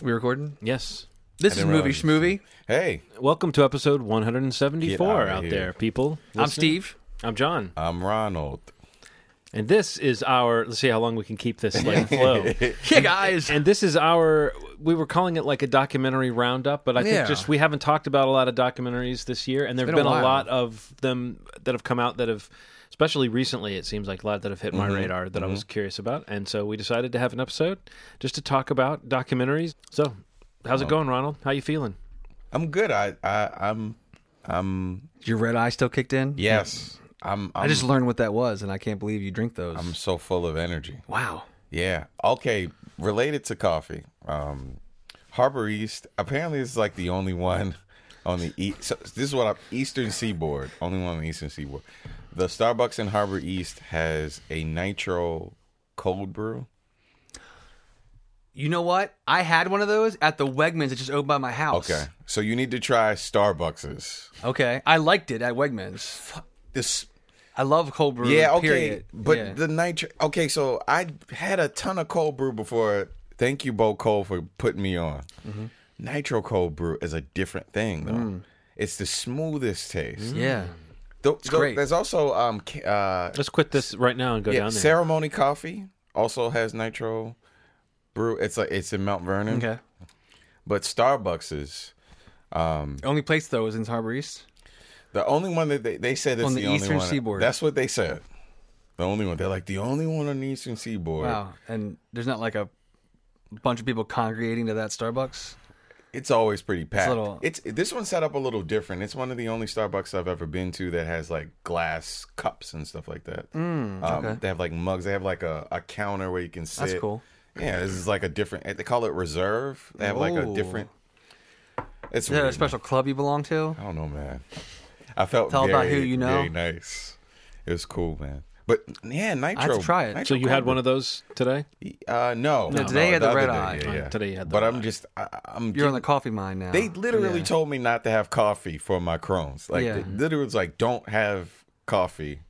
All right, Cool. we recording? Yes. This is didn't movie realize- schmovie. Hey, Welcome to episode 174 Get outta out here. there, people. I'm listening. Steve. I'm John. I'm Ronald. And this is our, let's see how long we can keep this like flow. Yeah, guys. And this is our, we were calling it like a documentary roundup, but I think just we haven't talked about a lot of documentaries this year. And there have been been, a a, while. lot of them that have come out that have, especially recently, it seems like a lot that have hit Mm-hmm. my radar that I was curious about. And so we decided to have an episode just to talk about documentaries. So, how's it going, Ronald? How you feeling? I'm good. I, I I'm I'm Your red eye still kicked in? yes. I'm, I'm I just learned what that was, and I can't believe you drink those. I'm so full of energy. wow. Yeah. Okay. Related to coffee, um, Harbor East apparently is like the only one on the east. So this is what I'm Eastern Seaboard. Only one on the Eastern Seaboard. The Starbucks in Harbor East has a nitro cold brew. You know what? I had one of those at the Wegmans that just opened by my house. Okay. So you need to try Starbucks's. Okay. I liked it at Wegmans. This I love cold brew. Yeah, okay. Period. But Yeah. the nitro. Okay, so I had a ton of cold brew before. Thank you, Bo Cole, for putting me on. Mm-hmm. Nitro cold brew is a different thing, though. Mm. It's the smoothest taste. yeah. Though- though great. There's also um uh Let's quit this right now and go yeah, down there. ceremony coffee also has nitro brew. It's like it's in Mount Vernon. Okay. But Starbucks is The only place though is in Harbor East. the only one that they, they said it's On the only eastern one. seaboard. That's what they said. The only one. They're like the only one on the eastern seaboard. Wow. And there's not like a bunch of people congregating to that Starbucks. It's always pretty packed. little- It's this one's set up a little different. It's one of the only Starbucks I've ever been to that has like glass cups and stuff like that. Mm, okay. They have like mugs. They have like a, a counter where you can sit. That's cool. Yeah, this is like a different. They call it reserve. They have like a different. It's Is that a special club you belong to? I don't know, man. I felt Tell very, about who you know. Very nice. It was cool, man. But yeah, nitro. I have to try it. nitro So you had one of those today? Uh, no. No, today you had the other red day, eye. Yeah, Uh, yeah. today you had the But red I'm eye. just. I, I'm. You're on the coffee mine now. They literally Yeah. told me not to have coffee for my Crohn's. Like, Yeah. they literally was like, don't have coffee.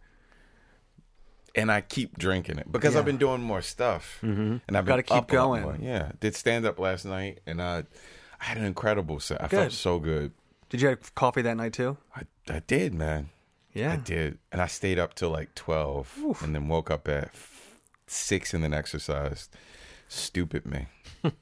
And I keep drinking it because Yeah. I've been doing more stuff, mm-hmm. and I've been Gotta keep up a lot going. more. Yeah, did stand up last night, and I, I had an incredible set. I Good. felt so good. Did you have coffee that night too? I, I did, man. Yeah. I did, and I stayed up till like twelve, and then woke up at six, and then exercised. Stupid me.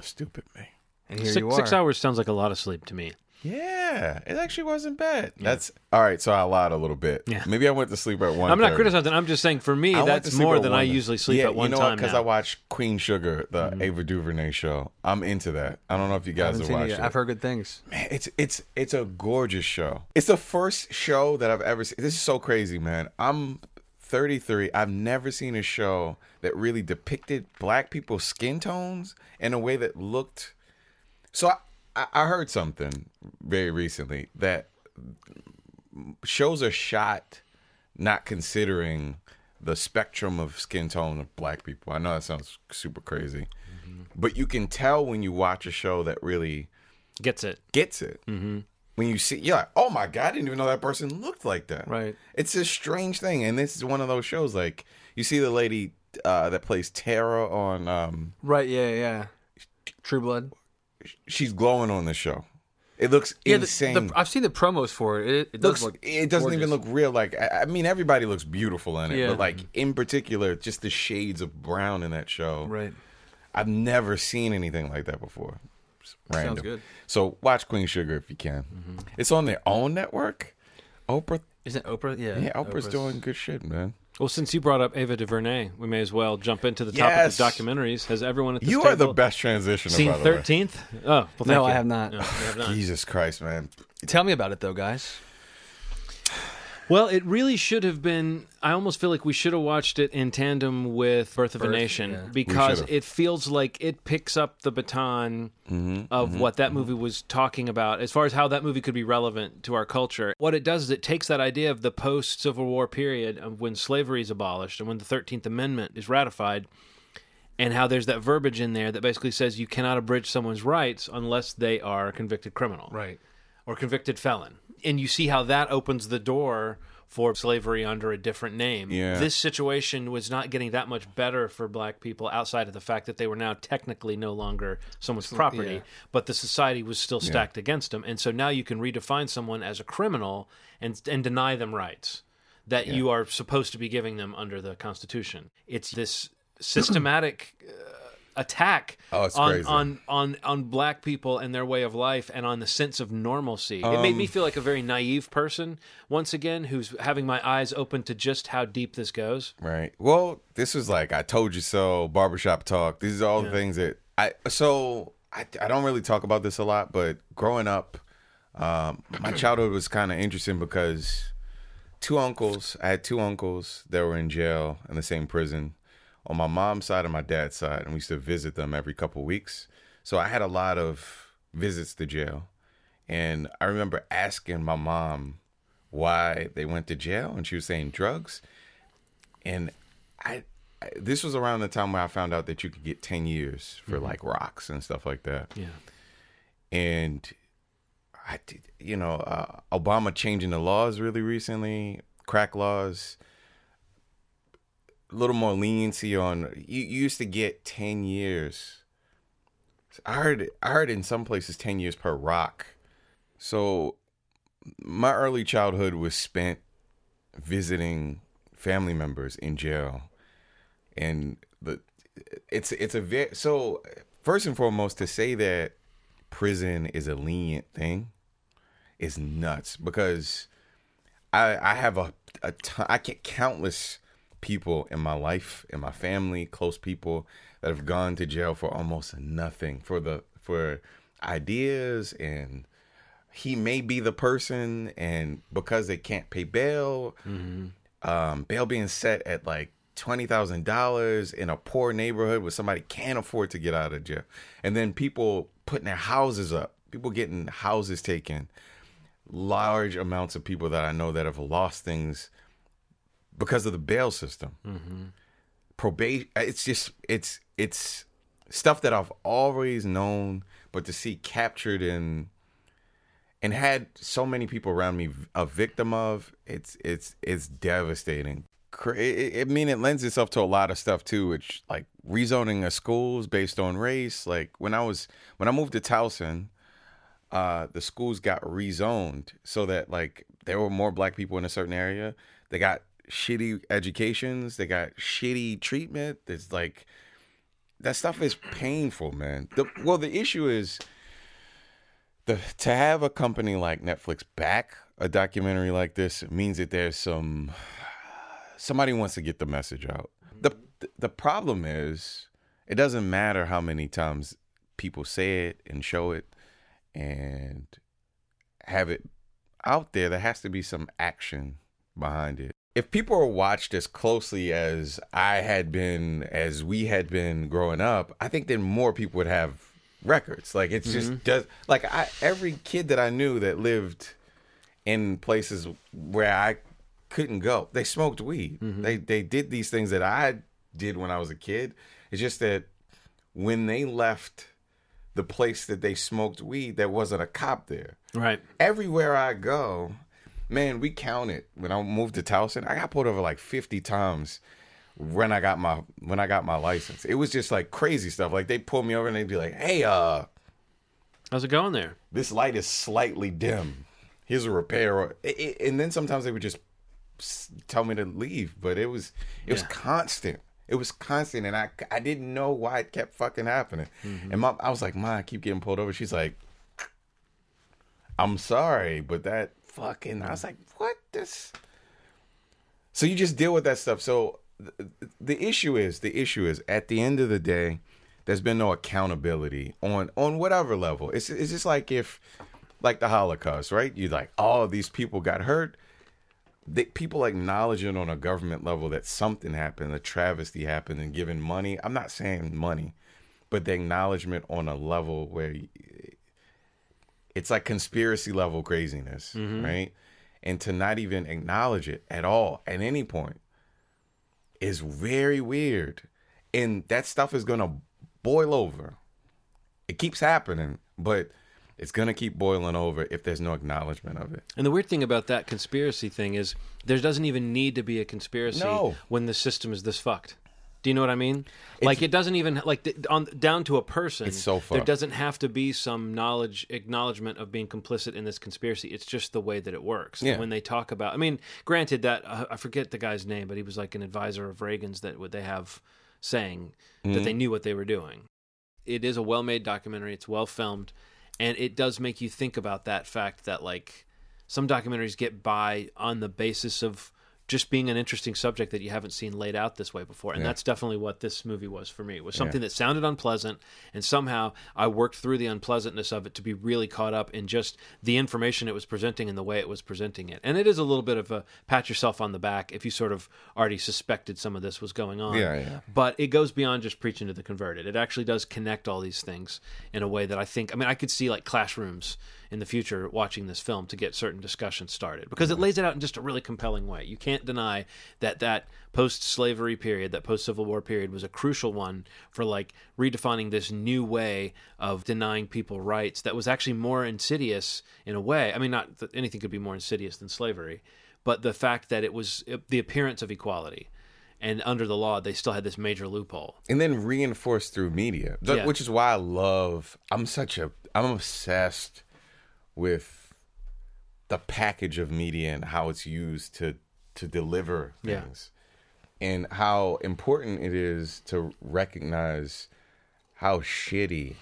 Stupid me. And here Six, you are. six hours sounds like a lot of sleep to me. Yeah, it actually wasn't bad. That's all right. So I lied a little bit. Yeah. Maybe I went to sleep at one. I'm not criticizing. I'm just saying for me, I went that's sleep more at than I one. usually sleep yeah, at one time. you know time. Because now. I watched Queen Sugar, the mm-hmm. Ava DuVernay show. I'm into that. I don't know if you guys have watched it. I've heard good things. Man, it's it's it's a gorgeous show. It's the first show that I've ever seen. This is so crazy, man. I'm 33. I've never seen a show that really depicted black people's skin tones in a way that looked. So I, I I heard something very recently that shows are shot not considering the spectrum of skin tone of black people. I know that sounds super crazy, but you can tell when you watch a show that really Gets it. gets it. Mm-hmm. When you see, you're like, oh my god, I didn't even know that person looked like that. Right. It's a strange thing, and this is one of those shows. Like you see the lady uh, that plays Tara on. Um, Right. Yeah. Yeah. True Blood. she's glowing on the show. It looks Yeah. Insane. the, I've seen the promos for it. It, it does looks, look. it doesn't even look real. Like I, I mean, everybody looks beautiful in it, Yeah. but like in particular, just the shades of brown in that show. right. I've never seen anything like that before. Random. good. So watch Queen Sugar if you can. Mm-hmm. It's on their own network. Oprah, Isn't Oprah? Yeah. yeah, Oprah's, doing good shit, man. Well, since you brought up Ava DuVernay, we may as well jump into the topic Yes. of documentaries. Has everyone at this You are the best transitioner. seen the. Thirteenth? Oh, well, thank No, you. I have not. No, you have not. Jesus Christ, man. Tell me about it though, guys. Well, it really should have been. I almost feel like we should have watched it in tandem with Birth of a Nation yeah. because it feels like it picks up the baton Mm-hmm, of what that movie was talking about as far as how that movie could be relevant to our culture. What it does is it takes that idea of the post Civil War period of when slavery is abolished and when the 13th Amendment is ratified and how there's that verbiage in there that basically says you cannot abridge someone's rights unless they are a convicted criminal Right. Or convicted felon. And you see how that opens the door for slavery under a different name. Yeah. This situation was not getting that much better for black people outside of the fact that they were now technically no longer someone's property, yeah. but the society was still stacked against them. And so now you can redefine someone as a criminal and and deny them rights that you are supposed to be giving them under the Constitution. It's this systematic uh, attack Oh, on, on on on black people and their way of life and on the sense of normalcy. it made Um, me feel like a very naive person once again who's having my eyes open to just how deep this goes. Right. Well, this was like I told you so, barbershop talk. These are all the things that I so I I don't really talk about this a lot, but growing up, um, my childhood was kind of interesting because two uncles, I had two uncles that were in jail in the same prison on my mom's side and my dad's side, and we used to visit them every couple weeks. So I had a lot of visits to jail. And I remember asking my mom why they went to jail, and she was saying drugs and I, I this was around the time where I found out that you could get 10 years for like rocks and stuff like that. Yeah. And I did, you know, uh, Obama changing the laws really recently, crack laws, a little more leniency on you, you used to get 10 years. I heard I heard in some places 10 years per rock. So my early childhood was spent visiting family members in jail and the it's it's a very so first and foremost to say that prison is a lenient thing is nuts because I I have a a ton, I get countless people in my life in my family close people that have gone to jail for almost nothing for the for ideas and he may be the person and because they can't pay bail um, bail being set at like twenty thousand dollars in a poor neighborhood where somebody can't afford to get out of jail, and then people putting their houses up, people getting houses taken, large amounts of people that I know that have lost things because of the bail system. Probation, it's just it's it's stuff that I've always known, but to see captured in and had so many people around me a victim of it's it's it's devastating. I mean it lends itself to a lot of stuff too which like rezoning of schools based on race. Like when i was when i moved to towson uh the schools got rezoned so that like there were more black people in a certain area. They got shitty educations they got shitty treatment it's like that stuff is painful man the, well the issue is the to have a company like Netflix back a documentary like this means that there's some somebody wants to get the message out. The the problem is it doesn't matter how many times people say it and show it and have it out there there has to be some action behind it. If people are watched as closely as I had been as we had been growing up, I think then more people would have records. Like it's just mm-hmm. does like I every kid that I knew that lived in places where I couldn't go, they smoked weed. Mm-hmm. They they did these things that I did when I was a kid. It's just that when they left the place that they smoked weed, there wasn't a cop there. Right. Everywhere I go, man, we counted. When I moved to Towson, I got pulled over like 50 times when I got my when I got my license. It was just like crazy stuff. Like they pull me over and they'd be like, "Hey, uh, How's it going there? this light is slightly dim. Here's a repair." Or, it, it- and then sometimes they would just tell me to leave, but it was it was Yeah. constant. It was constant, and I I didn't know why it kept fucking happening. And mom, I was like, "Mom, I keep getting pulled over." She's like, "I'm sorry, but that fucking." I was mm. like, "What this?" So you just deal with that stuff. So th- the issue is the issue is at the end of the day, there's been no accountability on on whatever level. It's it's just like if like the Holocaust, right? You're like, oh, these people got hurt. They, people acknowledge it on a government level that something happened, a travesty happened, and giving money. I'm not saying money, but the acknowledgement on a level where it's like conspiracy level craziness, mm-hmm. right? And to not even acknowledge it at all at any point is very weird. And that stuff is going to boil over. It keeps happening, but it's gonna keep boiling over if there's no acknowledgement of it. And the weird thing about that conspiracy thing is there doesn't even need to be a conspiracy No. when the system is this fucked. Do you know what I mean? like it doesn't even like th- on down to a person. It's so There doesn't have to be some knowledge acknowledgement of being complicit in this conspiracy. It's just the way that it works. Yeah. When they talk about, I mean, granted that uh, I forget the guy's name, but he was like an advisor of Reagan's that would they have saying that Mm-hmm. they knew what they were doing. It is a well-made documentary. It's well filmed, and it does make you think about that fact that like some documentaries get by on the basis of just being an interesting subject that you haven't seen laid out this way before and Yeah. that's definitely what this movie was for me it was something that sounded unpleasant and somehow i worked through the unpleasantness of it to be really caught up in just the information it was presenting and the way it was presenting it and it is a little bit of a pat yourself on the back if you sort of already suspected some of this was going on Yeah, yeah. but it goes beyond just preaching to the converted. It actually does connect all these things in a way that I think. I mean, I could see like classrooms in the future watching this film to get certain discussions started because it lays it out in just a really compelling way. You can't deny that that post-slavery period, that post-Civil War period, was a crucial one for like redefining this new way of denying people rights that was actually more insidious in a way. I mean, not that anything could be more insidious than slavery, but the fact that it was the appearance of equality and under the law they still had this major loophole and then reinforced through media Yeah. which is why i love i'm such a i'm obsessed with the package of media and how it's used to to deliver Yeah. things. And how important it is to recognize how shitty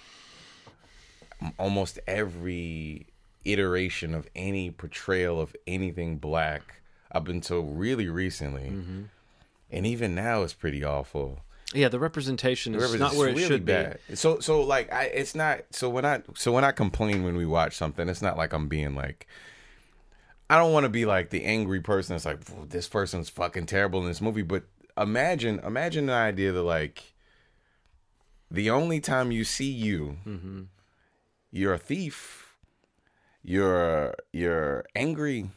almost every iteration of any portrayal of anything black up until really recently. Mm-hmm. And even now it's pretty awful yeah the representation is Whatever, not where it really should bad. So so like I it's not so when I so when I complain when we watch something, it's not like I'm being like I don't want to be like the angry person that's like this person's fucking terrible in this movie, but imagine imagine the idea that like the only time you see you Mm-hmm. you're a thief, you're you're angry,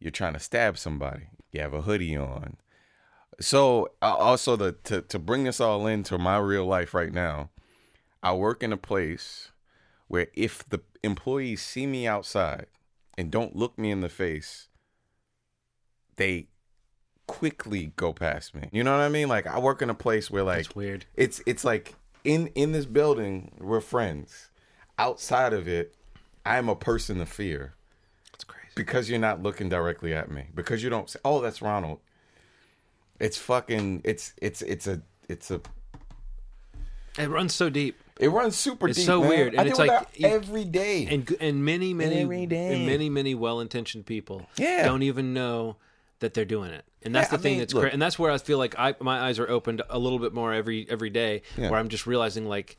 you're trying to stab somebody. You have a hoodie on. So uh, also the to to bring this all into my real life right now, I work in a place where if the employees see me outside and don't look me in the face, they quickly go past me. You know what I mean? Like I work in a place where like That's weird. it's it's like in in this building we're friends. Outside of it, I'm a person of fear That's crazy. because you're not looking directly at me because you don't say oh that's ronald it's fucking it's it's it's a it's a It runs so deep, it runs super It's deep so man. weird, I and it's like you- every day and and many many Every day. and many many well-intentioned people Yeah. don't even know that they're doing it, and that's Yeah, the I thing mean, that's look. cra- and that's where I feel like I my eyes are opened a little bit more every every day, Yeah. where I'm just realizing like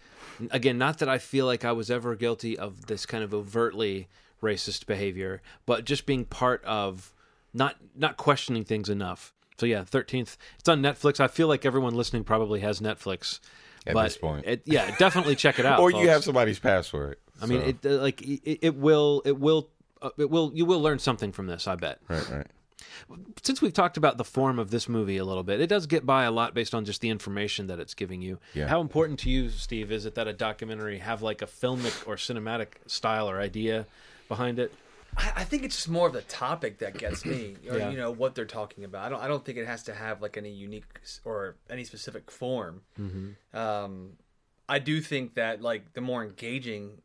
again, not that I feel like I was ever guilty of this kind of overtly racist behavior, but just being part of not not questioning things enough. So yeah, thirteenth. It's on Netflix. I feel like everyone listening probably has Netflix. At but this point. it, yeah, definitely check it out. or folks. you have somebody's password I mean, it uh, like it, it will it will uh, it will you will learn something from this. I bet. right right Since we've talked about the form of this movie a little bit, it does get by a lot based on just the information that it's giving you. Yeah. How important to you, Steve, is it that a documentary have like a filmic or cinematic style or idea behind it? I I think it's just more of the topic that gets me, or Yeah. you know what they're talking about. I don't. I don't think it has to have like any unique or any specific form. Um, I do think that like the more engaging,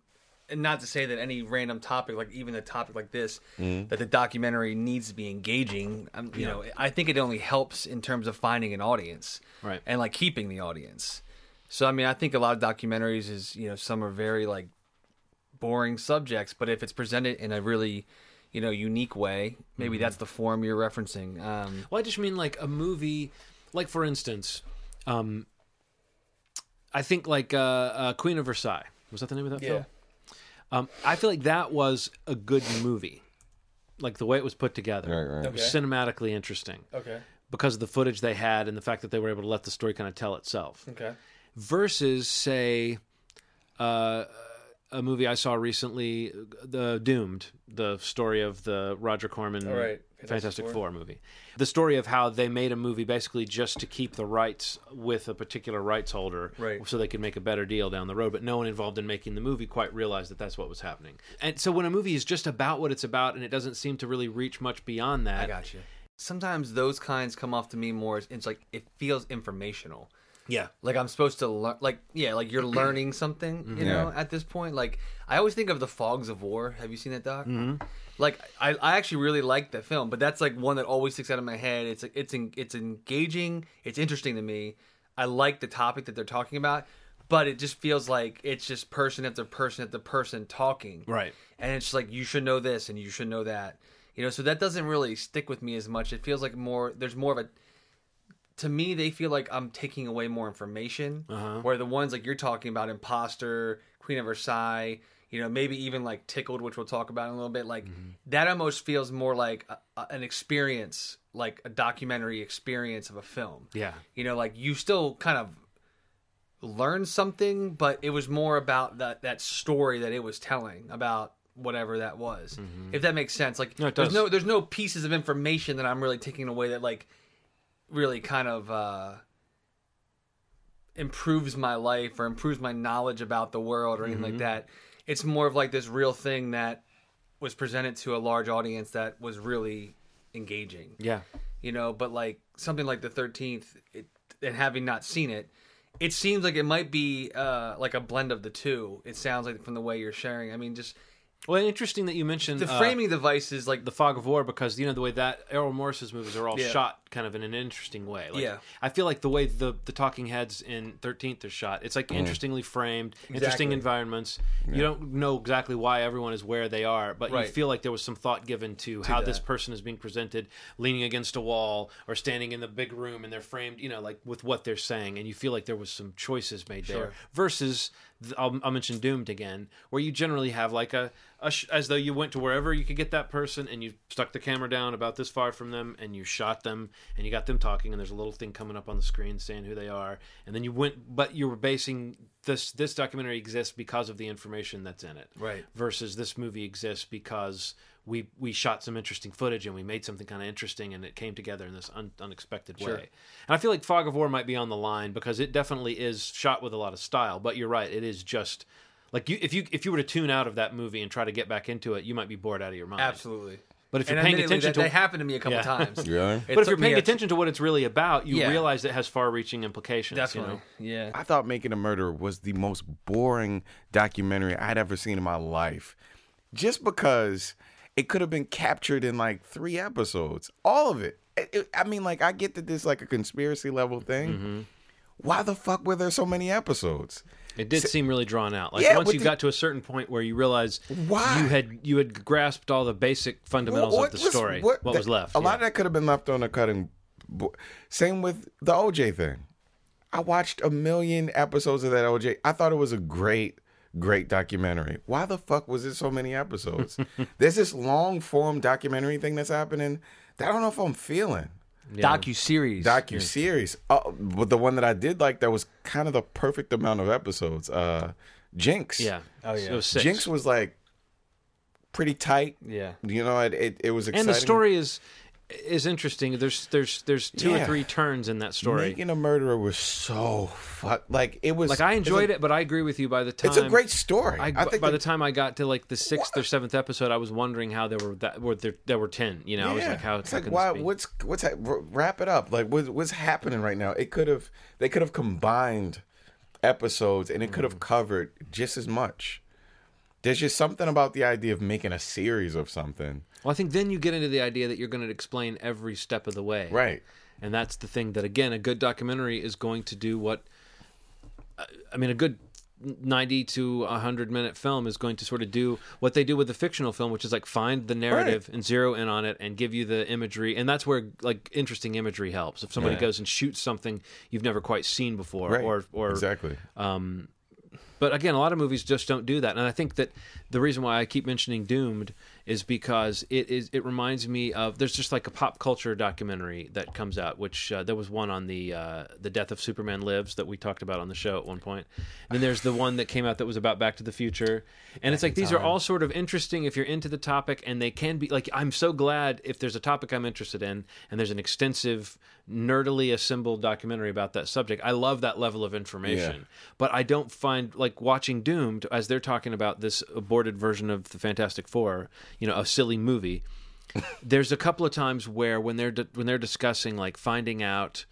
and not to say that any random topic, like even a topic like this, that the documentary needs to be engaging. Um, you know, I think it only helps in terms of finding an audience, Right. and like keeping the audience. So I mean, I think a lot of documentaries is you know some are very like boring subjects, but if it's presented in a really, you know, unique way, maybe that's the form you're referencing. Um, Well, I just mean like a movie, like for instance, um, I think like uh, uh, Queen of Versailles was that the name of that film? Um, I feel like that was a good movie, like the way it was put together. right right It was cinematically interesting Okay. because of the footage they had and the fact that they were able to let the story kind of tell itself. Okay. Versus, say, uh, a movie I saw recently, The Doomed, the story of the Roger Corman right. Fantastic Four? Four movie. The story of how they made a movie basically just to keep the rights with a particular rights holder, Right. so they could make a better deal down the road. But no one involved in making the movie quite realized that that's what was happening. And so when a movie is just about what it's about and it doesn't seem to really reach much beyond that, I got you. Sometimes those kinds come off to me more as it's like it feels informational. Yeah, Like I'm supposed to learn, like yeah, like you're learning something, you know. At this point, like I always think of the Fogs of War. Have you seen that doc? Mm-hmm. Like I, I actually really like that film, but that's like one that always sticks out of my head. It's it's en- it's engaging, it's interesting to me. I like the topic that they're talking about, but it just feels like it's just person after person after person talking, right. and it's just like you should know this and you should know that you know so that doesn't really stick with me as much it feels like more there's more of a to me they feel like i'm taking away more information. Uh-huh. where the ones like you're talking about imposter queen of versailles you know maybe even like tickled which we'll talk about in a little bit like that almost feels more like a, a- an experience like a documentary experience of a film. Yeah, you know like you still kind of learned something but it was more about that that story that it was telling about whatever that was. If that makes sense. Like Mm-hmm. No, there's no there's no pieces of information that i'm really taking away that like really kind of uh improves my life or improves my knowledge about the world or anything Mm-hmm. like that it's more of like this real thing that was presented to a large audience that was really engaging yeah. you know but like something like the 13th it, and having not seen it it seems like it might be uh like a blend of the two it sounds like from the way you're sharing i mean just Well, interesting that you mentioned the uh, framing device is like the fog of war because you know the way that Errol Morris's movies are all Yeah. shot kind of in an interesting way. Like, Yeah. I feel like the way the the talking heads in Thirteenth are shot, it's like interestingly framed, interesting Exactly. environments. You don't know exactly why everyone is where they are, but Right. you feel like there was some thought given to, how this person is being presented, leaning against a wall or standing in the big room, and they're framed, you know, like with what they're saying, and you feel like there was some choices made there. Versus, th- I'll, I'll mention Doomed again, where you generally have like a, a sh- as though you went to wherever you could get that person and you stuck the camera down about this far from them and you shot them and you got them talking and there's a little thing coming up on the screen saying who they are and then you went but you were basing this this documentary exists because of the information that's in it Right. versus this movie exists because we we shot some interesting footage and we made something kind of interesting and it came together in this un, unexpected Sure. way and i feel like fog of war might be on the line because it definitely is shot with a lot of style but you're right it is just like you if you if you were to tune out of that movie and try to get back into it you might be bored out of your mind absolutely but if you're and paying attention that, to that happened to me a couple Yeah. times Really? But if you're me paying a- attention to what it's really about, you Yeah. realize it has far-reaching implications. definitely You know? yeah I thought Making a Murderer was the most boring documentary I'd ever seen in my life. Just because it could have been captured in like three episodes. All of it. It- it- I mean, like, I get that this is like a conspiracy level thing. Mm-hmm. Why the fuck were there so many episodes? It did seem really drawn out. Like Yeah, once you the- got to a certain point where you realize Why? you had you had grasped all the basic fundamentals What- of the story, what, that- was left. A lot of that could have been left on the cutting. board. Same with the OJ thing. I watched a million episodes of that OJ. I thought it was a great, great documentary. Why the fuck was it so many episodes? There's this long form documentary thing that's happening that I don't know if I'm feeling. docu series Docu series. Uh, but the one that I did like that was kind of the perfect amount of episodes. Uh, Jinx. yeah. Oh, yeah. It was. Jinx was like pretty tight. yeah You know, it it, it was exciting. and the story is is interesting. There's there's there's two or three turns in that story. Making a murderer was so fuck. Like it was like I enjoyed it's a- it, but I agree with you. By the time It's a great story. I, I, think by the time I got to like the sixth or seventh episode, I was wondering how there were that were there, there were ten. You know, I was like, how, it's like why? What's what's ha- wrap it up? Like what's what's happening right now? It could have they could have combined episodes and it could Mm. have covered just as much. There's just something about the idea of making a series of something, Well, I think then you get into the idea that you're going to explain every step of the way. right? And that's the thing that, again, a good documentary is going to do what. I mean, a good 90 to 100 minute film is going to sort of do what they do with the fictional film, which is like find the narrative and zero in on it and give you the imagery. And that's where like interesting imagery helps. If somebody Yeah. goes and shoots something you've never quite seen before, Right. or or exactly. um, But again, a lot of movies just don't do that, and I think that the reason why I keep mentioning Doomed is because it is it reminds me of there's just like a pop culture documentary that comes out, which uh, there was one on the uh, the death of Superman Lives that we talked about on the show at one point. And then there's the one that came out that was about Back to the Future, and it's like these are all sort of interesting if you're into the topic, and they can be like I'm so glad if there's a topic I'm interested in, and there's an extensive nerdily assembled documentary about that subject. I love that level of information, Yeah. but I don't find like watching Doomed as they're talking about this aborted version of the Fantastic Four, you know, a silly movie. There's a couple of times where when they're when they're discussing like finding out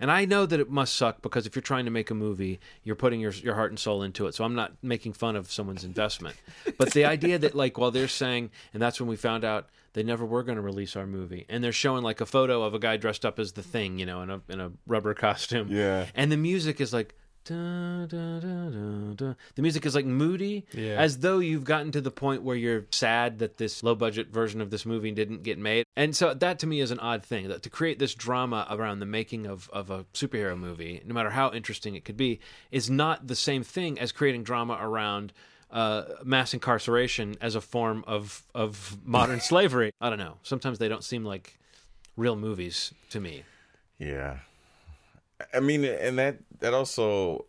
and I know that it must suck because if you're trying to make a movie, you're putting your your heart and soul into it. So I'm not making fun of someone's investment. But the idea that like while they're saying, and that's when we found out they never were going to release our movie, and they're showing like a photo of a guy dressed up as the thing, you know, in a in a rubber costume. Yeah. And the music is like. Da, da, da. The music is like moody, Yeah. as though you've gotten to the point where you're sad that this low budget version of this movie didn't get made. And so that to me is an odd thing that to create this drama around the making of, of a superhero movie, no matter how interesting it could be, is not the same thing as creating drama around uh, mass incarceration as a form of, of modern slavery. I don't know. Sometimes they don't seem like real movies to me. Yeah. I mean, and that that also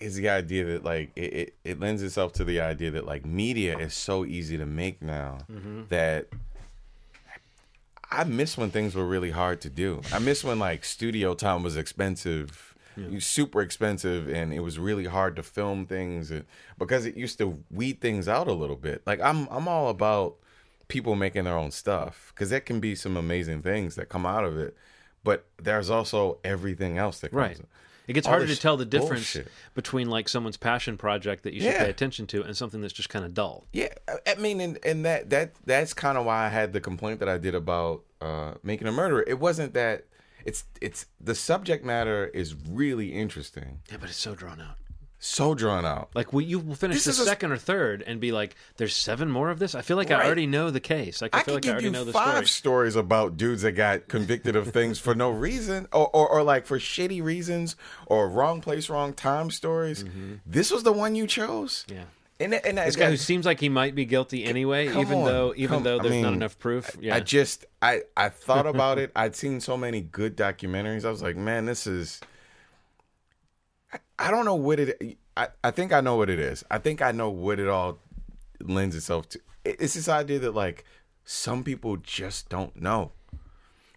is the idea that like it, it, it lends itself to the idea that like media is so easy to make now mm-hmm. that I miss when things were really hard to do. I miss when like studio time was expensive, super expensive, and it was really hard to film things and, because it used to weed things out a little bit. Like I'm I'm all about people making their own stuff because there can be some amazing things that come out of it, but there's also everything else that comes. Right. It gets All harder to tell the difference bullshit. between like someone's passion project that you should Yeah. pay attention to and something that's just kind of dull. Yeah, I- I mean, and, and that that that's kind of why I had the complaint that I did about uh, making a murderer. It wasn't that it's it's the subject matter is really interesting, Yeah, but it's so drawn out. So drawn out. Like we, you will finish This the is a- second or third and be like, "There's seven more of this." I feel like I already know the case. Like I, I feel like I already you know the five story. stories about dudes that got convicted of things for no reason, or, or or like for shitty reasons, or wrong place, wrong time stories. This was the one you chose. Mm-hmm. Yeah. And, and This guy who seems like he might be guilty anyway, even on, though even come- though I there's not enough proof. Yeah. I just I I thought about it. I'd seen so many good documentaries. I was like, man, this is. I, don't know what it. I I think I know what it is. I think I know what it all lends itself to. It's this idea that like some people just don't know.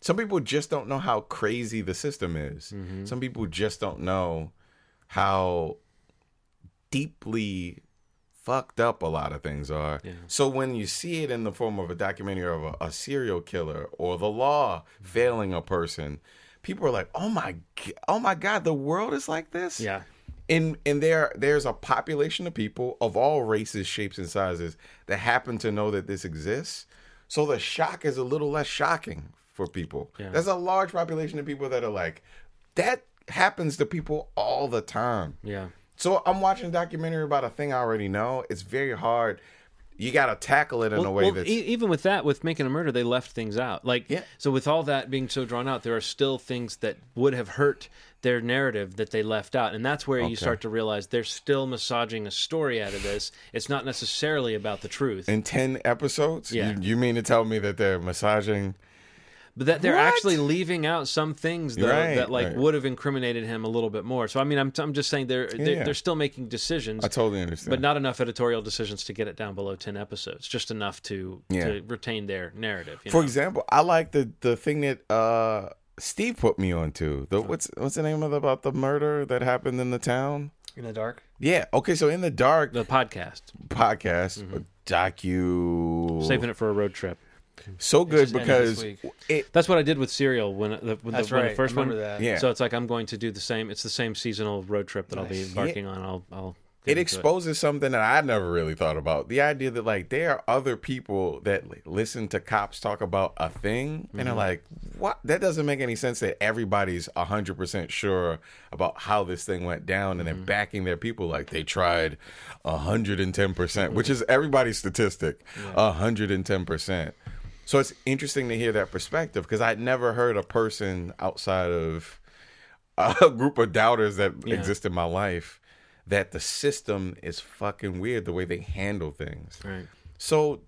Some people just don't know how crazy the system is. Mm-hmm. Some people just don't know how deeply fucked up a lot of things are. So when you see it in the form of a documentary of a, a serial killer or the law failing a person, people are like, "Oh my, oh my God, the world is like this." yeah. and and there there's a population of people of all races, shapes, and sizes that happen to know that this exists. So the shock is a little less shocking for people. Yeah. There's a large population of people that are like, that happens to people all the time. Yeah. So I'm watching a documentary about a thing I already know. It's very hard. You got to tackle it in a way well, that's e- even with that, with making a murder, they left things out. Like, Yeah. so with all that being so drawn out, there are still things that would have hurt their narrative that they left out, and that's where you start to realize they're still massaging a story out of this. It's not necessarily about the truth, in 10 episodes. Yeah. You, you mean to tell me that they're massaging but that they're What? actually leaving out some things though Right, that like right. would have incriminated him a little bit more. So I mean, I'm I'm just saying they're they're, yeah. they're still making decisions. I totally understand. but not enough editorial decisions to get it down below 10 episodes just enough to, Yeah. to retain their narrative you For know? example, I like the the thing that uh Steve put me onto. The what's what's the name of the, about the murder that happened in the town? In the dark. Yeah. Okay. So in the dark the podcast podcast docu saving it for a road trip so good just because it that's what i did with Serial when, the, when, That's the, when the first one that. Yeah. so it's like i'm going to do the same it's the same seasonal road trip that i'll be Nice. embarking on i'll i'll it into exposes something that I never really thought about. The idea that like there are other people that listen to cops talk about a thing and are mm-hmm. like, "What? That doesn't make any sense." That everybody's hundred percent sure about how this thing went down, and then mm-hmm. backing their people like they tried hundred and ten percent, which mm-hmm. is everybody's statistic, hundred and ten percent. So it's interesting to hear that perspective because I'd never heard a person outside of a group of doubters that exist in my life that the system is fucking weird the way they handle things. Right. So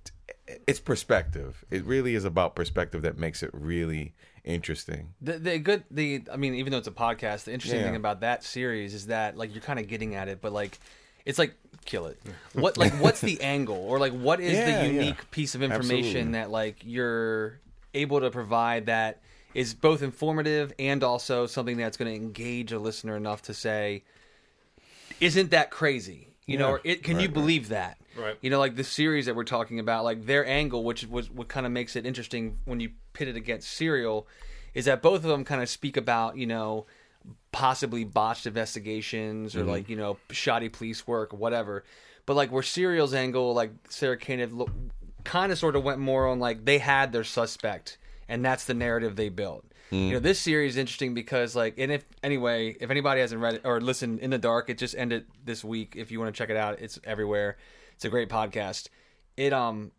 eh, it's perspective. It really is about perspective that makes it really interesting. The, the good the I mean even though it's a podcast, the interesting Yeah. thing about that series is that like you're kind of getting at it, but like it's like kill it. What like what's the angle or like what is Yeah, the yeah. unique piece of information Absolutely. that like you're able to provide that is both informative and also something that's going to engage a listener enough to say isn't that crazy? You know, or it, can Right, you right. believe that? Right. You know, like the series that we're talking about, like their angle, which was what kind of makes it interesting when you pit it against Serial, is that both of them kind of speak about, you know, possibly botched investigations or Mm-hmm. like, you know, shoddy police work or whatever. But like where Serial's angle, like Sarah Koenig kind of sort of went more on like they had their suspect and that's the narrative they built. Mm. You know, this series is interesting because like and if anyway, if anybody hasn't read it or listened in the dark, it just ended this week. If you want to check it out, it's everywhere. It's a great podcast. It um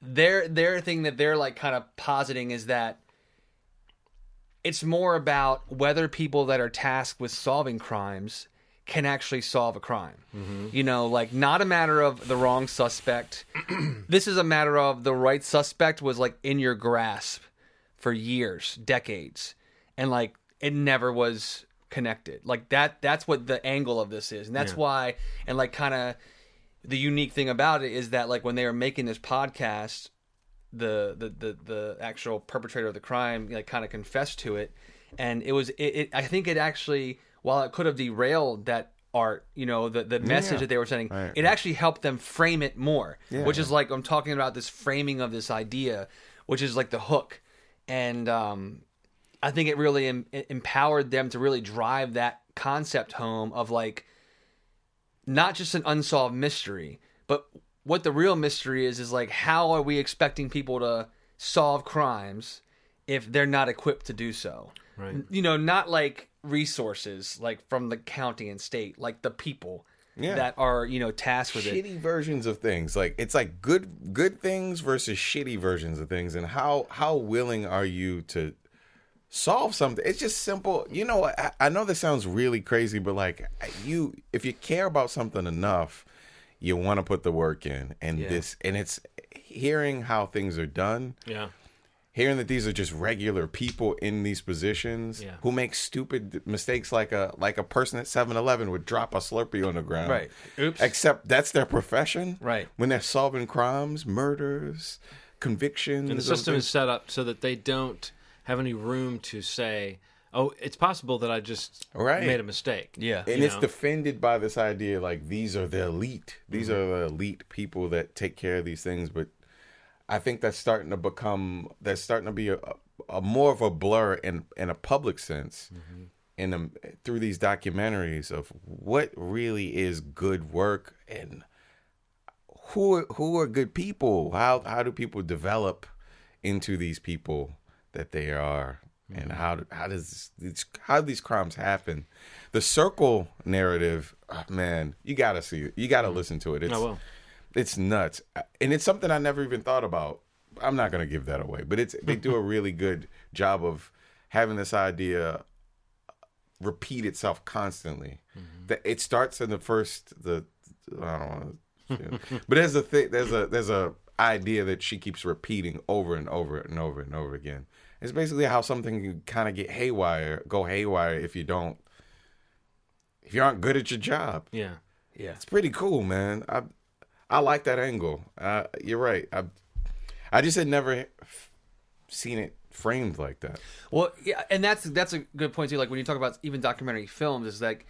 their their thing that they're like kind of positing is that it's more about whether people that are tasked with solving crimes can actually solve a crime. Mm-hmm. You know, like not a matter of the wrong suspect. this is a matter of the right suspect was like in your grasp for years, decades, and like it never was connected. Like that that's what the angle of this is. And that's Yeah. why and like kind of the unique thing about it is that like when they were making this podcast the the the, the actual perpetrator of the crime like kind of confessed to it and it was it, it i think it actually while it could have derailed that art you know the the message Yeah. that they were sending Right, it right. actually helped them frame it more Yeah. which is like i'm talking about this framing of this idea which is like the hook and um i think it really em- empowered them to really drive that concept home of like not just an unsolved mystery, but what the real mystery is is like how are we expecting people to solve crimes if they're not equipped to do so? Right. You know, not like resources like from the county and state, like the people Yeah. that are, you know, tasked with it. shitty versions of things like it's like good good things versus shitty versions of things and how how willing are you to solve something it's just simple you know I, I know this sounds really crazy but like you if you care about something enough you want to put the work in and Yeah. this and it's hearing how things are done Yeah. hearing that these are just regular people in these positions Yeah. who make stupid mistakes like a like a person at 7-Eleven would drop a Slurpee on the ground. Right. Oops. Except that's their profession. Right. When they're solving crimes, murders, convictions. And the system is set up so that they don't have any room to say, "Oh, it's possible that I just Right. made a mistake." Yeah. and it's know? defended by this idea like these are the elite. These Mm-hmm. are the elite people that take care of these things, but I think that's starting to become that's starting to be a, a more of a blur in in a public sense Mm-hmm. in the, through these documentaries of what really is good work and who are, who are good people how how do people develop into these people that they are. And mm-hmm. how how does these how do these crimes happen? The circle narrative oh, man you gotta see it. You gotta mm-hmm. listen to it. It's I will. it's nuts. And it's something i never even thought about. I'm not gonna give that away but it's they do a really good job of having this idea uh, repeat itself constantly. Mm-hmm. That it starts in the first the i don't want to but there's a thing there's a there's a idea that she keeps repeating over and over and over and over again it's basically how something can kind of get haywire go haywire if you don't if you aren't good at your job Yeah. Yeah. it's pretty cool, man. I I like that angle. Uh, you're right. I I just had never f- seen it framed like that. Well, yeah, and that's that's a good point too. Like when you talk about even documentary films, is like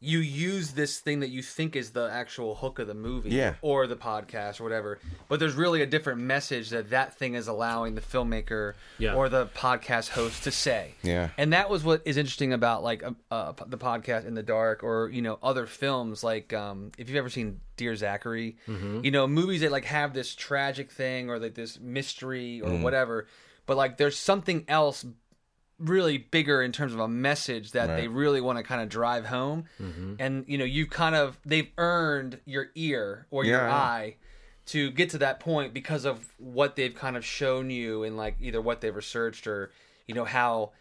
you use this thing that you think is the actual hook of the movie, Yeah. or the podcast or whatever, but there's really a different message that that thing is allowing the filmmaker Yeah. or the podcast host to say. Yeah. and that was what is interesting about like uh, uh, the podcast in the dark or you know other films like um, if you've ever seen Dear Zachary, you know movies that like have this tragic thing or like this mystery or whatever, but like there's something else really bigger in terms of a message that they really want to kind of drive home mm-hmm. and you know you kind of they've earned your ear or your Yeah. eye to get to that point because of what they've kind of shown you and like either what they've researched or you know how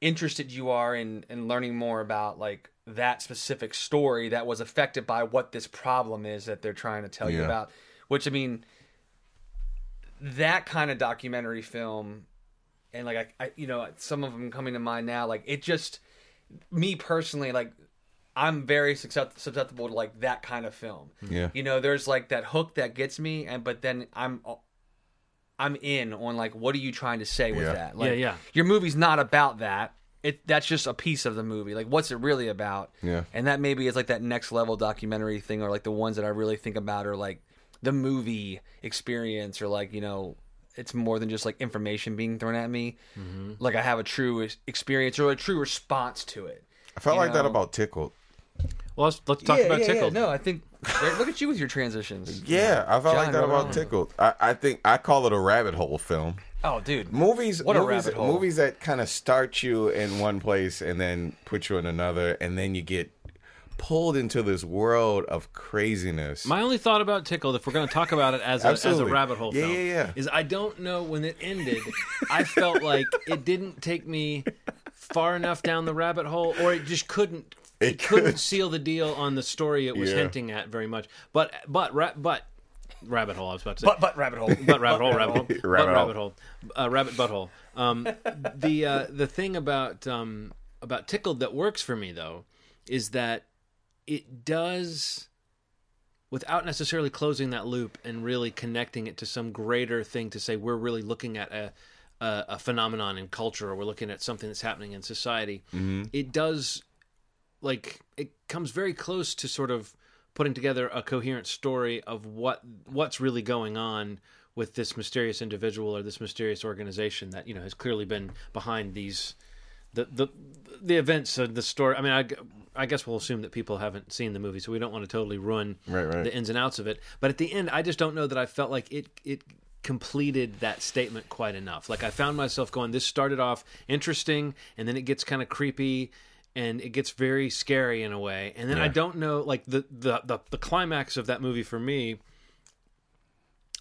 interested you are in in learning more about like that specific story that was affected by what this problem is that they're trying to tell you about. Which I mean, that kind of documentary film, and like I, I, you know, some of them coming to mind now. Like it just, me personally, like I'm very susceptible to like that kind of film. Yeah. You know, there's like that hook that gets me, and but then I'm. I'm in on like what are you trying to say with Yeah. that? Like, Yeah, yeah. Your movie's not about that. It that's just a piece of the movie. Like what's it really about? Yeah. And that maybe is like that next level documentary thing, or like the ones that I really think about are like the movie experience, or like you know, it's more than just like information being thrown at me. Mm-hmm. Like I have a true experience or a true response to it. I felt You like that about Tickled. Well, let's, let's talk about Tickled. No, I think look at you with your transitions. Yeah, I felt like that about on. Tickled. I, I think I call it a rabbit hole film. Oh, dude. Movies, What a rabbit hole. movies that kind of start you in one place and then put you in another, and then you get pulled into this world of craziness. My only thought about Tickled, if we're going to talk about it as a, as a rabbit hole Yeah, film, yeah, yeah. is I don't know when it ended. I felt like it didn't take me far enough down the rabbit hole, or it just couldn't. It It couldn't couldn't. seal the deal on the story it was Yeah. hinting at very much. But but ra- but rabbit hole. I was about to say. But but rabbit hole. But rabbit hole, rabbit hole, but Rabbit hole. rabbit hole, uh, rabbit butthole. Um, the uh, the thing about um, about tickled that works for me though is that it does without necessarily closing that loop and really connecting it to some greater thing to say we're really looking at a a, a phenomenon in culture or we're looking at something that's happening in society. Mm-hmm. It does like it comes very close to sort of putting together a coherent story of what what's really going on with this mysterious individual or this mysterious organization that you know has clearly been behind these the the the events of the story. I mean, I, I guess we'll assume that people haven't seen the movie, so we don't want to totally ruin Right, right. the ins and outs of it. But at the end, I just don't know that I felt like it it completed that statement quite enough. Like I found myself going, this started off interesting, and then it gets kind of creepy. And it gets very scary in a way, and then I don't know, like the, the the the climax of that movie for me,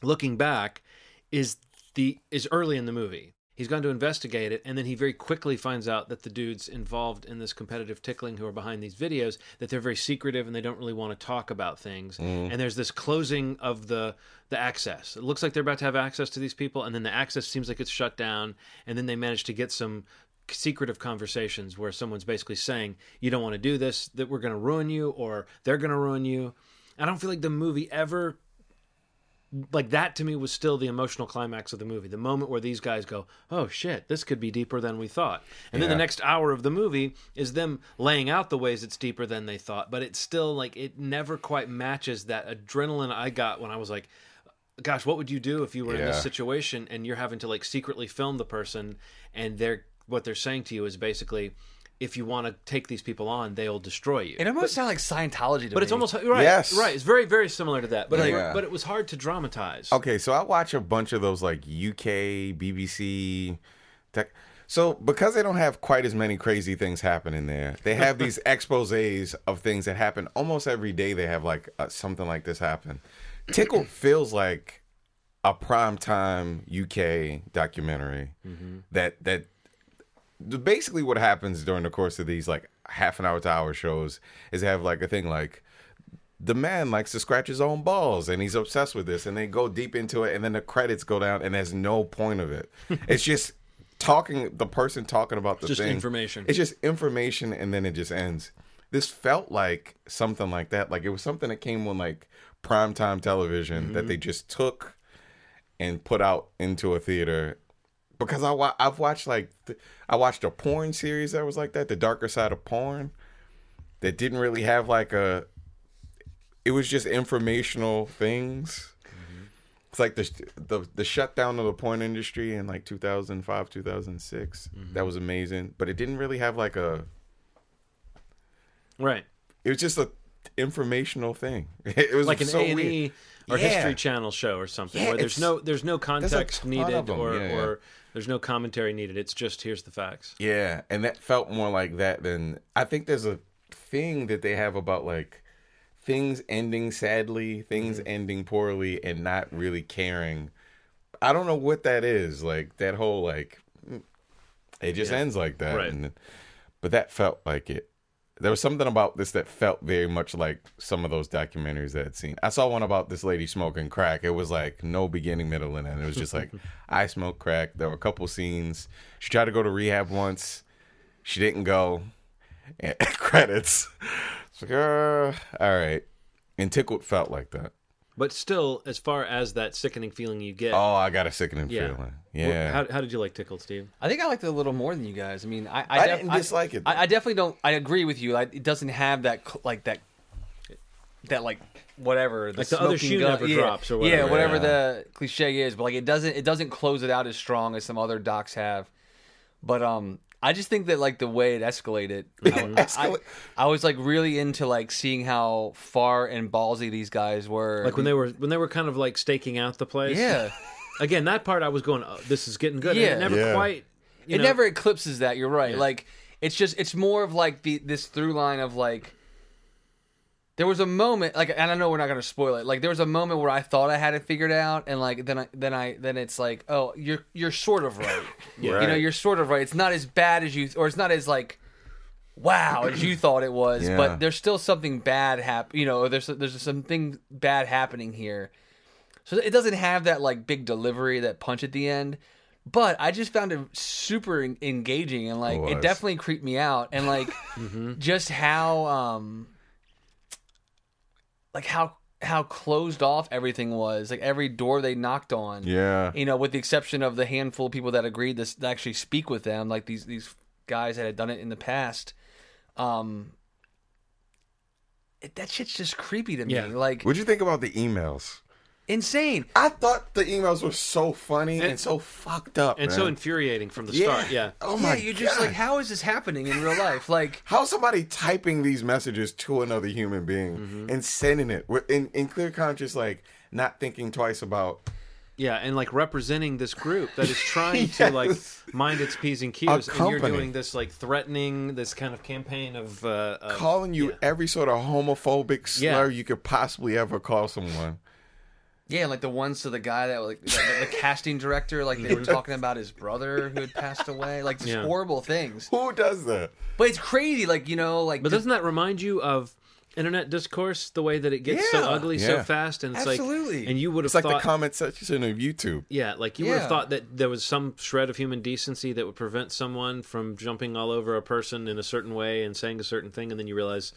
looking back, is the is early in the movie. He's gone to investigate it, and then he very quickly finds out that the dudes involved in this competitive tickling who are behind these videos that they're very secretive and they don't really want to talk about things. Mm-hmm. And there's this closing of the the access. It looks like they're about to have access to these people, and then the access seems like it's shut down. And then they manage to get some secretive conversations where someone's basically saying, "You don't want to do this. That we're going to ruin you, or they're going to ruin you." I don't feel like the movie ever like that to me was still the emotional climax of the movie the moment where these guys go oh shit this could be deeper than we thought. And then the next hour of the movie is them laying out the ways it's deeper than they thought but it's still like it never quite matches that adrenaline i got when i was like gosh what would you do if you were in this situation? And you're having to like secretly film the person and they're what they're saying to you is basically if you want to take these people on they'll destroy you It almost sounds like Scientology to but me. it's almost right Yes. right it's very very similar to that but like, Yeah. but it was hard to dramatize Okay, so I watch a bunch of those like UK, BBC, tech. So because they don't have quite as many crazy things happening there, they have these exposés of things that happen almost every day. They have like uh, something like this happen. Tickled feels like a primetime UK documentary that that basically what happens during the course of these like half an hour to hour shows is they have like a thing like the man likes to scratch his own balls and he's obsessed with this and they go deep into it and then the credits go down and there's no point of it. It's just talking the person talking about the Just thing information. it's just information and then it just ends. This felt like something like that. Like it was something that came on like primetime television that mm-hmm. they just took and put out into a theater because I wa- I've watched like th- I watched a porn series that was like that, the darker side of porn, that didn't really have like a. It was just informational things. Mm-hmm. It's like the the the shutdown of the porn industry in like 2005, 2006. Mm-hmm. That was amazing, but it didn't really have like a. right It was just a informational thing. It was like an so A and weird. Or Yeah. History Channel show or something Yeah, where there's no there's no context needed or yeah. or there's no commentary needed. It's just here's the facts. Yeah, and that felt more like that than I think there's a thing that they have about like things ending sadly, things Mm-hmm. ending poorly, and not really caring. I don't know what that is. Like that whole like mm, it just Yeah. ends like that. Right. And, but that felt like it. There was something about this that felt very much like some of those documentaries that I'd seen. I saw one about this lady smoking crack. It was like no beginning, middle, and end. It was just like I smoke crack. There were a couple scenes. She tried to go to rehab once. She didn't go. And credits. It's like, uh, all right. And Tickled felt like that. But still, as far as that sickening feeling you get, Oh, I got a sickening Yeah. feeling. Yeah. How, how did you like Tickled, Steve? I think I liked it a little more than you guys. I mean, I I, I def- didn't dislike it, I, though. I definitely don't. I agree with you. Like, it doesn't have that like that that like whatever Like the other shoe gun- never yeah, drops or whatever. Yeah, whatever. whatever Yeah. the cliche is, but like it doesn't it doesn't close it out as strong as some other docs have. But um, I just think that like the way it escalated, I, I, Escalate- I was like really into like seeing how far and ballsy these guys were. Like when they were when they were kind of like staking out the place. yeah. Again, that part I was going, oh, this is getting good. And Yeah. it never Yeah. quite. You it know, never eclipses that. You're right. Yeah. Like it's just it's more of like the this through line of like there was a moment like and I know we're not gonna spoil it. Like there was a moment where I thought I had it figured out, and like then I then I then it's like oh you're you're sort of right. You know you're sort of right. It's not as bad as you or it's not as like wow as you thought it was, Yeah. but there's still something bad hap You know there's there's something bad happening here. So it doesn't have that like big delivery, that punch at the end. But I just found it super engaging and like It it, definitely creeped me out and like just how um like how how closed off everything was. Like every door they knocked on. yeah. You know, with the exception of the handful of people that agreed to, to actually speak with them, like these these guys that had done it in the past. Um it, that shit's just creepy to me. Yeah. Like What'd you think about the emails? Insane. I thought the emails were so funny and, so fucked up. and so infuriating from the yeah. start. Yeah. Oh my. yeah, my you're just God. like, how is this happening in real life? Like, How's somebody typing these messages to another human being Mm-hmm. and sending it with in, in clear conscious, like not thinking twice about Yeah, and like representing this group that is trying to like mind its p's and q's, and you're doing this like threatening, this kind of campaign of, uh, of calling you yeah. every sort of homophobic slur Yeah. you could possibly ever call someone. Yeah, like the ones to the guy that like the, the casting director, like they were talking about his brother who had passed away, like just Yeah. horrible things. Who does that? But it's crazy, like you know, like But doesn't that remind you of internet discourse? The way that it gets so Yeah. ugly so Yeah. fast, and it's Absolutely. like, and you would have It's like thought, the comment section of YouTube. yeah, like you would Yeah. have thought that there was some shred of human decency that would prevent someone from jumping all over a person in a certain way and saying a certain thing, and then you realize,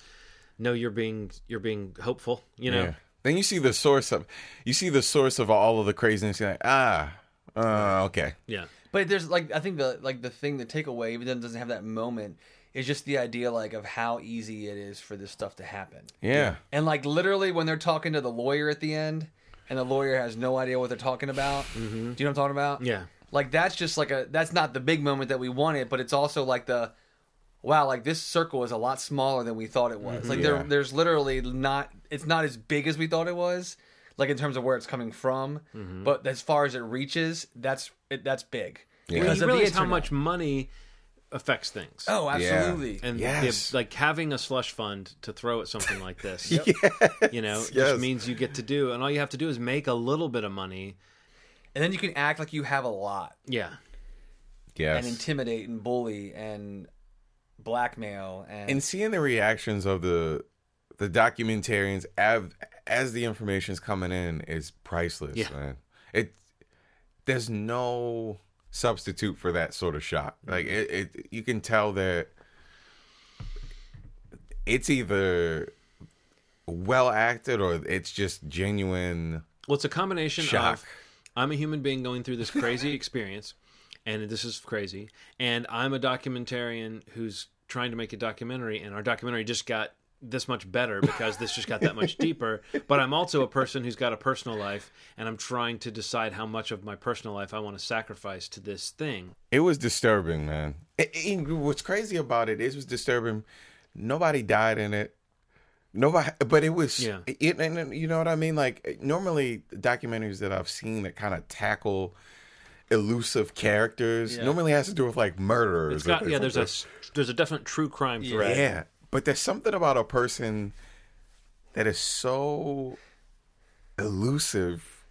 no, you're being you're being hopeful, you know. Yeah. Then you see the source of you see the source of all of the craziness. You're like, ah, uh, okay. yeah. But there's like I think the like the thing the takeaway, even though it doesn't have that moment, is just the idea like of how easy it is for this stuff to happen. Yeah. And like literally when they're talking to the lawyer at the end, and the lawyer has no idea what they're talking about. Do you know what I'm talking about? Yeah. Like that's just like a that's not the big moment that we wanted, but it's also like the wow, like this circle is a lot smaller than we thought it was. Mm-hmm. Like Yeah. there there's literally not it's not as big as we thought it was, like in terms of where it's coming from. Mm-hmm. But as far as it reaches, that's it, that's big. Yeah. Well, Because you of the realize how much money affects things. Oh, absolutely. and Yes. the- like having a slush fund to throw at something like this, you know, yes. just means you get to do, and all you have to do is make a little bit of money. And then you can act like you have a lot Yeah, Yes. and intimidate and bully and blackmail and, and seeing the reactions of the the documentarians av, as the information's coming in is priceless, Yeah. man. It there's no substitute for that sort of shock. Mm-hmm. Like it, it you can tell that it's either well acted or it's just genuine well, it's a combination shock. of I'm a human being going through this crazy experience, and this is crazy, and I'm a documentarian who's trying to make a documentary, and our documentary just got this much better because this just got that much deeper. But I'm also a person who's got a personal life, and I'm trying to decide how much of my personal life I want to sacrifice to this thing. It was disturbing, man. It- it- what's crazy about it is it was disturbing. Nobody died in it. Nobody, but it was. Yeah. It, and you know what I mean? Like normally documentaries that I've seen that kind of tackle elusive characters Yeah. normally has to do with like murderers. It's or got things yeah. like There's a there's a definite true crime thread. Yeah, but there's something about a person that is so elusive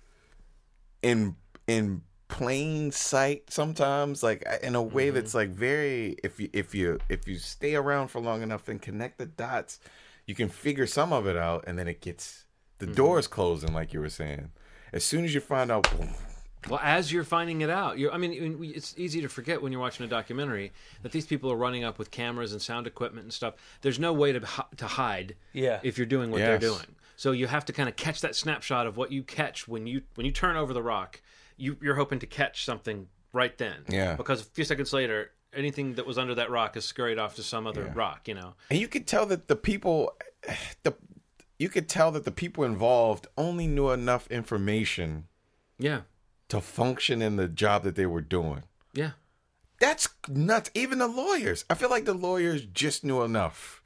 in in plain sight sometimes like in a way mm-hmm. that's like very if you if you if you stay around for long enough and connect the dots you can figure some of it out and then it gets the mm-hmm. doors closing like you were saying as soon as you find out boom, Well, as you're finding it out, you're, I mean, it's easy to forget when you're watching a documentary that these people are running up with cameras and sound equipment and stuff. There's no way to to hide Yeah. if you're doing what Yes. they're doing. So you have to kind of catch that snapshot of what you catch when you when you turn over the rock. You, you're hoping to catch something right then. Yeah. Because a few seconds later, anything that was under that rock is scurried off to some other rock. You know. and you could tell that the people the you could tell that the people involved only knew enough information Yeah. To function in the job that they were doing Yeah. That's nuts. Even the lawyers. I feel like the lawyers just knew enough.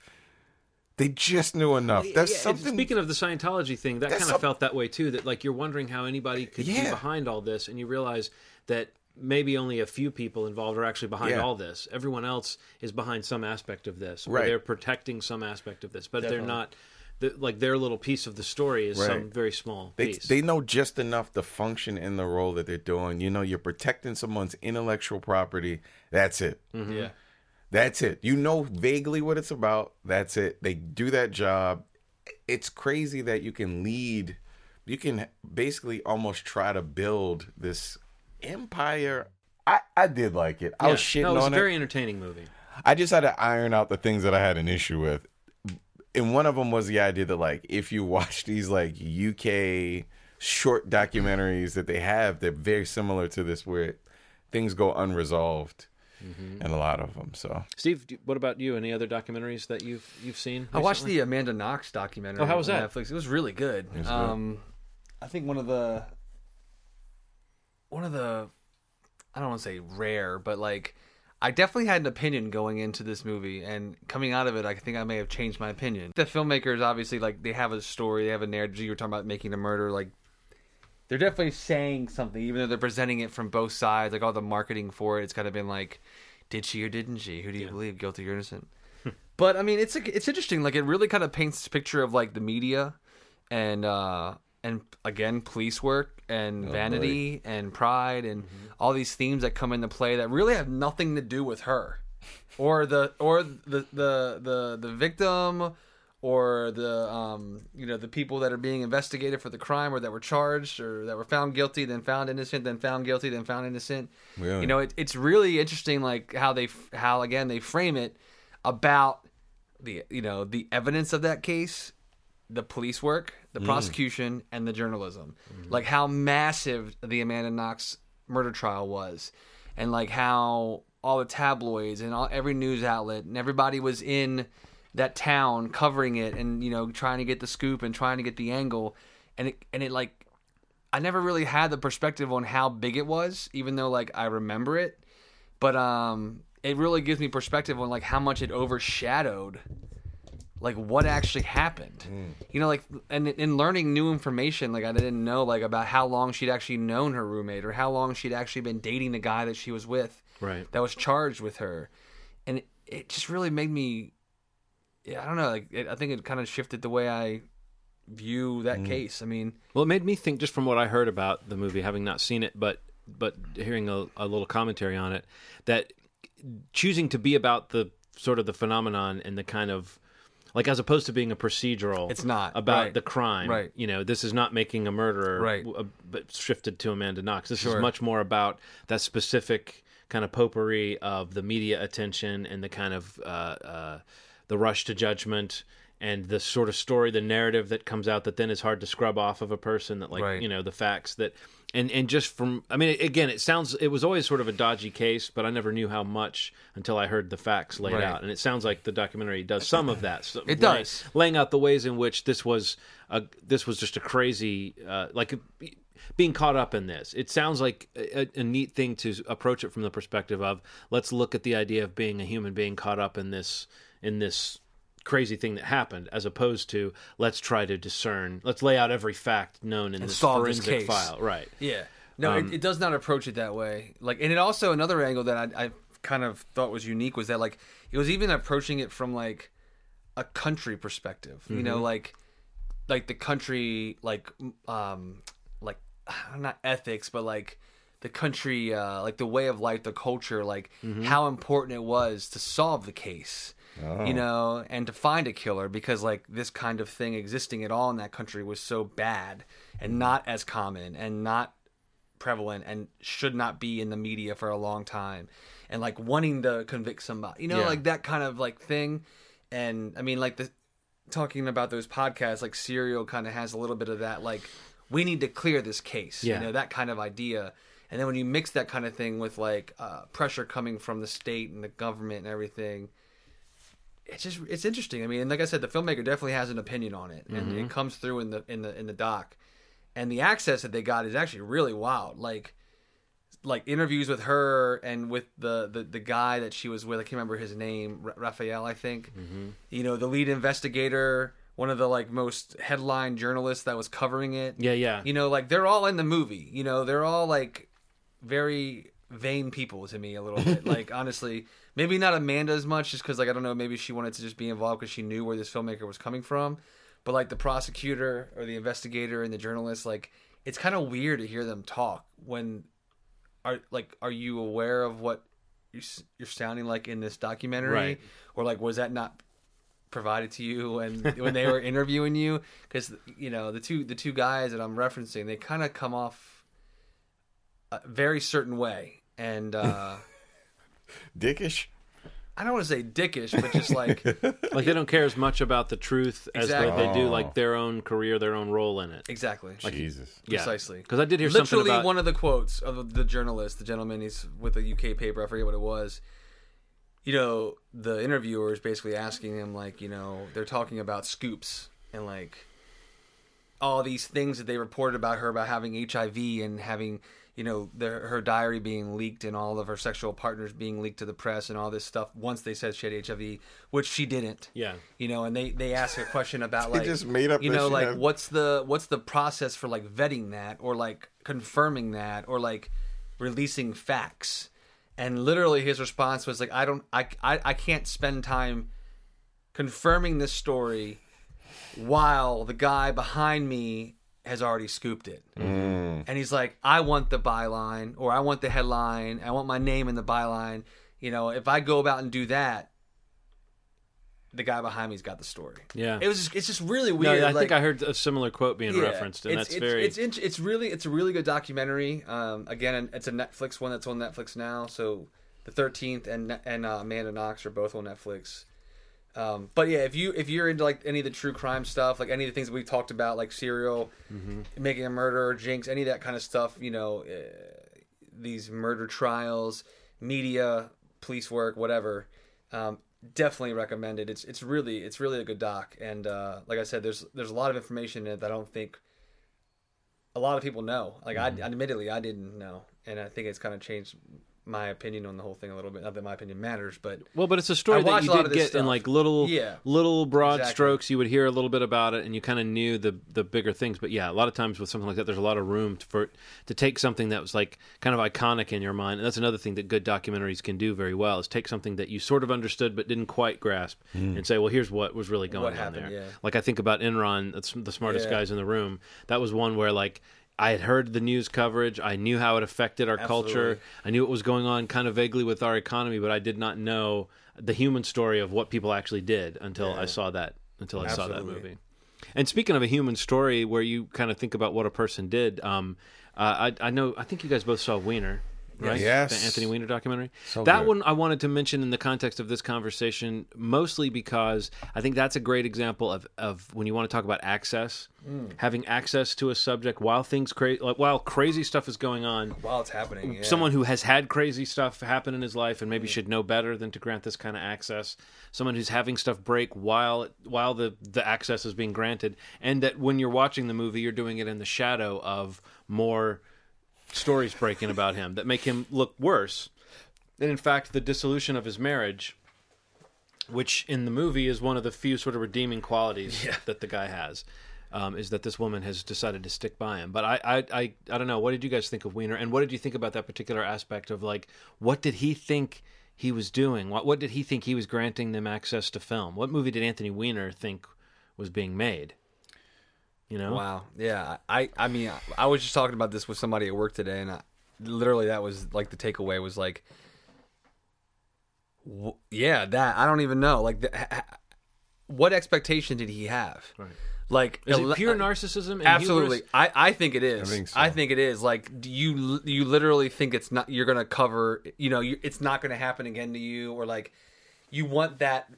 They just knew enough. That's Yeah, something. Speaking of the Scientology thing, that kind of some- felt that way too. That like you're wondering how anybody could be behind all this, and you realize that maybe only a few people involved are actually behind Yeah. all this. Everyone else is behind some aspect of this, or Right. they're protecting some aspect of this, but Definitely. they're not. The, like their little piece of the story is some very small they, piece. they know just enough to function in the role that they're doing. You know, you're protecting someone's intellectual property. That's it. Mm-hmm. Yeah. That's it. You know vaguely what it's about. That's it. They do that job. It's crazy that you can lead, you can basically almost try to build this empire. I, I did like it. I was shitting no, it was on a it. very entertaining movie. I just had to iron out the things that I had an issue with. And one of them was the idea that like if you watch these like UK short documentaries that they have, they're very similar to this where things go unresolved Mm-hmm. in a lot of them. So Steve, what about you? Any other documentaries that you've you've seen? I watched the Amanda Knox documentary. Oh, how was on that? Netflix. It was really good. Was Um, I think one of the one of the I don't want to say rare, but like I definitely had an opinion going into this movie, and coming out of it, I think I may have changed my opinion. The filmmakers obviously like they have a story, they have a narrative. You were talking about making a murder, like they're definitely saying something, even though they're presenting it from both sides. Like all the marketing for it, it's kind of been like, did she or didn't she? Who do you believe, guilty or innocent? but I mean, it's it's interesting. Like it really kind of paints this picture of like the media, and uh and again, police work and vanity and pride and all these themes that come into play that really have nothing to do with her, or the or the the the the victim or the um you know the people that are being investigated for the crime or that were charged or that were found guilty then found innocent then found guilty then found innocent. You know it, it's really interesting like how they how again they frame it about the you know the evidence of that case the police work the prosecution and the journalism. Like how massive the amanda knox murder trial was. And like how all the tabloids and all, every news outlet and everybody was in that town covering it and you know trying to get the scoop and trying to get the angle. And it and it like I never really had the perspective on how big it was even though like I remember it. But um it really gives me perspective on like how much it overshadowed like what actually happened. Mm. You know like and in learning new information like i didn't know like about how long she'd actually known her roommate or how long she'd actually been dating the guy that she was with Right. that was charged with her. And it, it just really made me yeah i don't know like it, i think it kind of shifted the way i view that mm. case. I mean Well, it made me think just from what I heard about the movie, having not seen it, but but hearing a, a little commentary on it, that choosing to be about the sort of the phenomenon and the kind of like as opposed to being a procedural, It's not, about right. the crime. Right. You know, this is not making a murderer, Right. w- uh, But shifted to Amanda Knox. This Sure. is much more about that specific kind of potpourri of the media attention and the kind of uh, uh, the rush to judgment and the sort of story, the narrative that comes out that then is hard to scrub off of a person. That like Right. you know the facts that and and just from I mean again it sounds it was always sort of a dodgy case, but I never knew how much until I heard the facts laid Right. out, and it sounds like the documentary does some of that. So It lay- does. laying out the ways in which this was a this was just a crazy uh, like being caught up in this. It sounds like a, a neat thing to approach it from the perspective of let's look at the idea of being a human being caught up in this in this crazy thing that happened as opposed to let's try to discern let's lay out every fact known in this this forensic case. file right Yeah. No, Um, it, it does not approach it that way. Like, and it also another angle that I, I kind of thought was unique was that like it was even approaching it from like a country perspective. You Mm-hmm. know, like like the country, like um, like not ethics, but like the country, uh, like the way of life, the culture, like Mm-hmm. how important it was to solve the case, Oh. you know, and to find a killer because like this kind of thing existing at all in that country was so bad and not as common and not prevalent and should not be in the media for a long time and like wanting to convict somebody you know Yeah. like that kind of like thing and i mean like the talking about those podcasts like serial kind of has a little bit of that like we need to clear this case Yeah. you know that kind of idea and then when you mix that kind of thing with like uh, pressure coming from the state and the government and everything it's just it's interesting. I mean and like i said the filmmaker definitely has an opinion on it and it mm-hmm. comes through in the in the in the doc. And the access that they got is actually really wild. Like like interviews with her and with the the, the guy that she was with i can't remember his name Ra- raphael i think. Mm-hmm. You know the lead investigator one of the like most headline journalists that was covering it. Yeah, yeah. you know like they're all in the movie. You know they're all like very vain people to me a little bit. Like honestly maybe not amanda as much just because like i don't know maybe she wanted to just be involved because she knew where this filmmaker was coming from. But like the prosecutor or the investigator and the journalist like it's kind of weird to hear them talk when are like are you aware of what you're, you're sounding like in this documentary? Right. or like was that not provided to you and when they were interviewing you? Because you know the two the two guys that i'm referencing they kind of come off a very certain way and uh Dickish. i don't want to say dickish but just like Like they don't care as much about the truth as they, they do like their own career, their own role in it. exactly Like, Jesus. precisely Because I did hear something literally about one of the quotes of the journalist the gentleman he's with a uk paper i forget what it was you know the interviewer is basically asking him like you know they're talking about scoops and like all these things that they reported about her about having hiv and having you know their, her diary being leaked and all of her sexual partners being leaked to the press and all this stuff once they said she had hiv which she didn't. Yeah. you know and they they ask a question about like just made up you know like had- what's the what's the process for like vetting that or like confirming that or like releasing facts? And literally his response was like i don't i i, I can't spend time confirming this story while the guy behind me has already scooped it. Mm. and he's like i want the byline or i want the headline i want my name in the byline. You know if i go about and do that the guy behind me's got the story. Yeah. it was just, it's just really No, weird I like, think I heard a similar quote being yeah, referenced, and it's, that's it's, very it's int- it's really it's a really good documentary. Um again it's a netflix one that's on netflix now. So the 13th and and uh, amanda knox are both on netflix um, but yeah, if you if you're into like any of the true crime stuff, like any of the things we talked about, like serial, Mm-hmm. making a murder, Jinx, any of that kind of stuff, you know, uh, these murder trials, media, police work, whatever, um, definitely recommend it. It's it's really it's really a good doc, and uh, like I said, there's there's a lot of information in it that I don't think a lot of people know. Like I admittedly I didn't know, and I think it's kind of changed my opinion on the whole thing a little bit. Not that my opinion matters, but well, but it's a story I that you a lot did of this get in like little, Yeah. little broad Exactly. strokes. You would hear a little bit about it, and you kind of knew the the bigger things. But yeah, a lot of times with something like that, there's a lot of room to, for to take something that was like kind of iconic in your mind. And that's another thing that good documentaries can do very well is take something that you sort of understood but didn't quite grasp, mm. and say, well, here's what was really going What on happened, there. yeah. Like I think about Enron, that's the smartest Yeah. guys in the room. That was one where like. I had heard the news coverage. I knew how it affected our culture. I knew what was going on kind of vaguely with our economy, but I did not know the human story of what people actually did until I saw that until I saw that movie. And speaking of a human story, where you kind of think about what a person did, um, uh, I, I know I think you guys both saw Wiener, right? Yes. the Anthony Weiner documentary. So that good. one I wanted to mention in the context of this conversation, mostly because I think that's a great example of, of when you want to talk about access, Mm. having access to a subject while things cra- like, while crazy stuff is going on while it's happening, yeah. someone who has had crazy stuff happen in his life and Mm. maybe should know better than to grant this kind of access someone who's having stuff break while while the the access is being granted and that when you're watching the movie you're doing it in the shadow of more stories breaking about him that make him look worse and in fact the dissolution of his marriage which in the movie is one of the few sort of redeeming qualities that the guy has um, is that this woman has decided to stick by him. But I, I, I, I don't know. What did you guys think of Wiener, and what did you think about that particular aspect of like what did he think he was doing? What, what did he think he was granting them access to film? What movie did Anthony Weiner think was being made? You know, Wow. Yeah. I, I mean, I, I was just talking about this with somebody at work today, and I, literally that was like the takeaway was like, w- yeah, that I don't even know. Like, the, ha- ha- what expectation did he have? Right. Like, Is it pure uh, narcissism? And Absolutely, hubris? I, I think it is. I think so. I think it is. Like, do you you literally think it's not? You're gonna cover. You know, you, it's not gonna happen again to you, or like, you want that.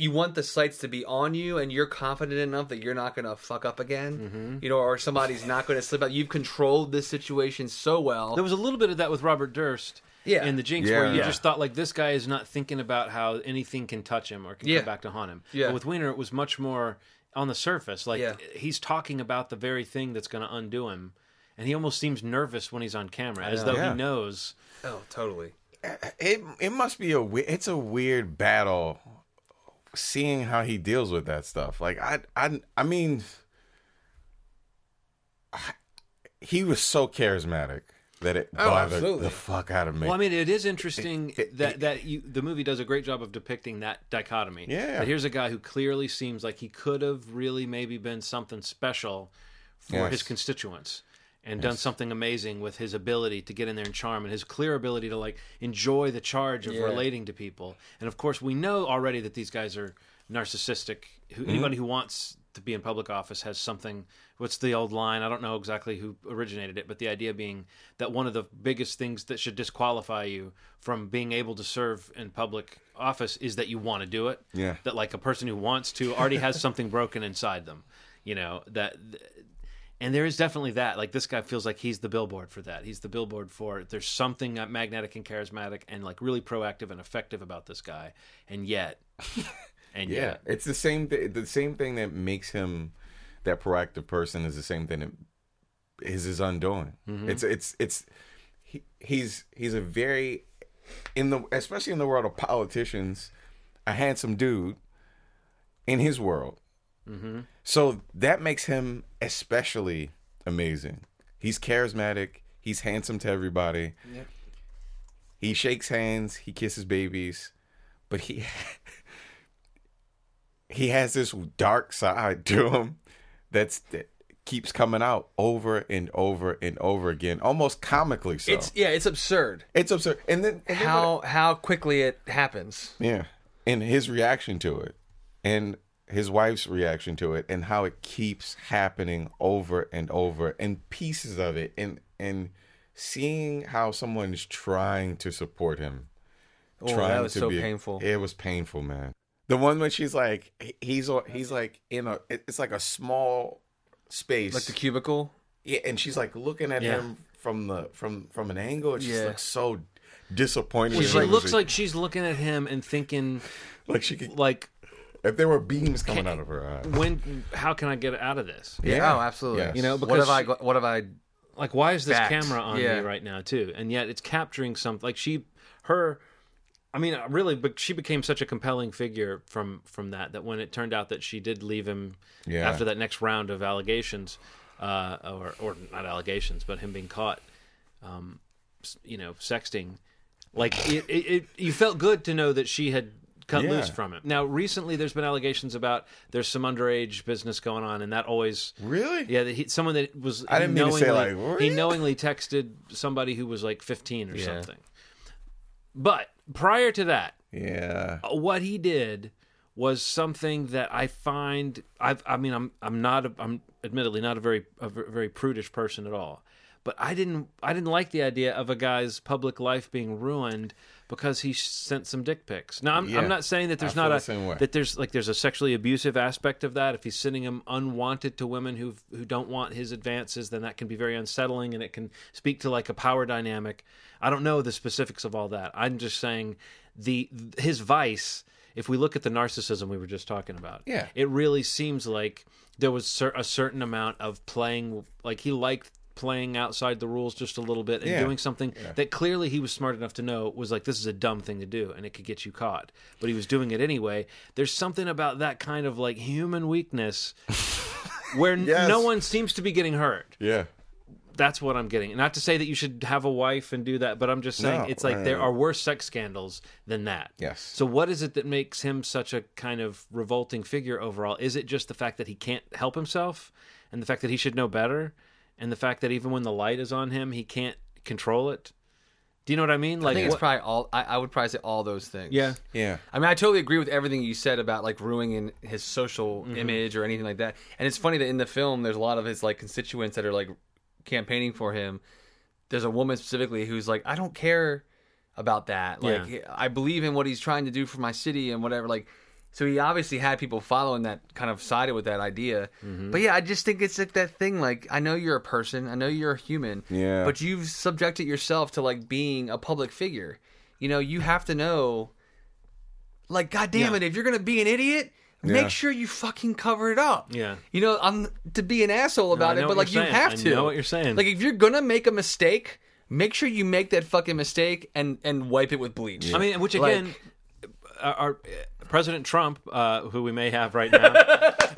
You want the sights to be on you, and you're confident enough that you're not gonna fuck up again. Mm-hmm. You know, or somebody's not gonna slip out. You've controlled this situation so well. There was a little bit of that with Robert Durst. Yeah. In the Jinx, Yeah. where you Yeah. just thought like this guy is not thinking about how anything can touch him or can Yeah. come back to haunt him. Yeah. But with Wiener, it was much more on the surface. Like Yeah. he's talking about the very thing that's going to undo him, and he almost seems nervous when he's on camera, as though Yeah. he knows. oh, totally. it it must be a it's a weird battle seeing how he deals with that stuff like i i i mean I- he was so charismatic that it Oh, bothered absolutely. the fuck out of me Well, I mean, it is interesting it- that that you, the movie does a great job of depicting that dichotomy. Yeah. That here's a guy who clearly seems like he could have really maybe been something special for Yes. his constituents and done something amazing with his ability to get in there and charm and his clear ability to like enjoy the charge of Yeah. relating to people. And of course, we know already that these guys are narcissistic. Who, mm-hmm. Anybody who wants to be in public office has something. What's the old line? I don't know exactly who originated it, but the idea being that one of the biggest things that should disqualify you from being able to serve in public office is that you want to do it. Yeah. That like a person who wants to already has something broken inside them. You know that. And there is definitely that. Like this guy feels like he's the billboard for that. He's the billboard for there's something uh, magnetic and charismatic and like really proactive and effective about this guy. And yet, and yeah yet, it's the same th- the same thing that makes him that proactive person is the same thing that is his undoing mm-hmm. it's it's it's he, he's he's a very in the especially in the world of politicians a handsome dude in his world so that makes him especially amazing. He's charismatic. He's handsome to everybody. He shakes hands. He kisses babies. But he he has this dark side to him that's that keeps coming out over and over and over again almost comically so. It's yeah, it's absurd. It's absurd. And then, and then how how quickly it happens. yeah. And his reaction to it. And his wife's reaction to it and how it keeps happening over and over and pieces of it and and seeing how someone's trying to support him. Oh, that was so painful. It was painful, man. The one when she's like he's he's like in a it's like a small space. Like the cubicle. yeah, and she's like looking at Yeah. him from the from from an angle and she's Yeah. like so disappointed. Well, she looks like she's looking at him and thinking, like she could like, if there were beams coming out of her eyes. when, how can I get out of this? Yeah. Oh, absolutely. Yes. You know, what because have I she- go- what have I Like, why is this Fact. camera on Yeah. me right now too? And yet it's capturing something. Like she, her, I mean, uh, really, but she became such a compelling figure from from that. That when it turned out that she did leave him Yeah. after that next round of allegations, uh, or or not allegations, but him being caught, um, s- you know, sexting. Like it, it, it, you felt good to know that she had cut Yeah. loose from it. Now, recently, there's been allegations about there's some underage business going on, and that always Really? yeah, that he, someone that was. I didn't mean to say, knowingly- like, he knowingly texted somebody who was like 15 or Yeah. something. But prior to that, Yeah. Uh, what he did was something that I find. I've, I mean, I'm I'm not a, I'm admittedly not a very a very prudish person at all. But I didn't I didn't like the idea of a guy's public life being ruined because he sent some dick pics. Now I'm, Yeah. I'm not saying that there's not the a that there's like there's a sexually abusive aspect of that. If he's sending them unwanted to women who who don't want his advances, then that can be very unsettling and it can speak to like a power dynamic. I don't know the specifics of all that. I'm just saying the his vice. If we look at the narcissism we were just talking about, Yeah. it really seems like there was a certain amount of playing. Like he liked playing outside the rules just a little bit and Yeah. doing something that clearly he was smart enough to know was like this is a dumb thing to do and it could get you caught. But he was doing it anyway. There's something about that kind of like human weakness where Yes. no one seems to be getting hurt. Yeah. that's what i'm getting. Not to say that you should have a wife and do that but i'm just saying No, it's like no, there uh. are worse sex scandals than that. Yes. so what is it that makes him such a kind of revolting figure overall? Is it just the fact that he can't help himself and the fact that he should know better and the fact that even when the light is on him he can't control it. Do you know what I mean? I Like think it's what- probably all. I, I would probably say all those things. yeah. Yeah. I mean, I totally agree with everything you said about like ruining his social Mm-hmm. image or anything like that. And it's funny that in the film, there's a lot of his like constituents that are like campaigning for him. There's a woman specifically who's like, I don't care about that. Like, Yeah. I believe in what he's trying to do for my city and whatever. Like, so he obviously had people following that kind of sided with that idea. Mm-hmm. But yeah, I just think it's like that thing. Like, I know you're a person, I know you're a human. Yeah. But you've subjected yourself to like being a public figure. You know, you have to know like, god damn Yeah. it, if you're gonna be an idiot, Yeah. make sure you fucking cover it up. Yeah. You know, I'm to be an asshole about I it, but like you're you saying. have I to. know what you're saying. Like if you're gonna make a mistake, make sure you make that fucking mistake and and wipe it with bleach. I mean, which Like- again, our, our President Trump, uh, who we may have right now,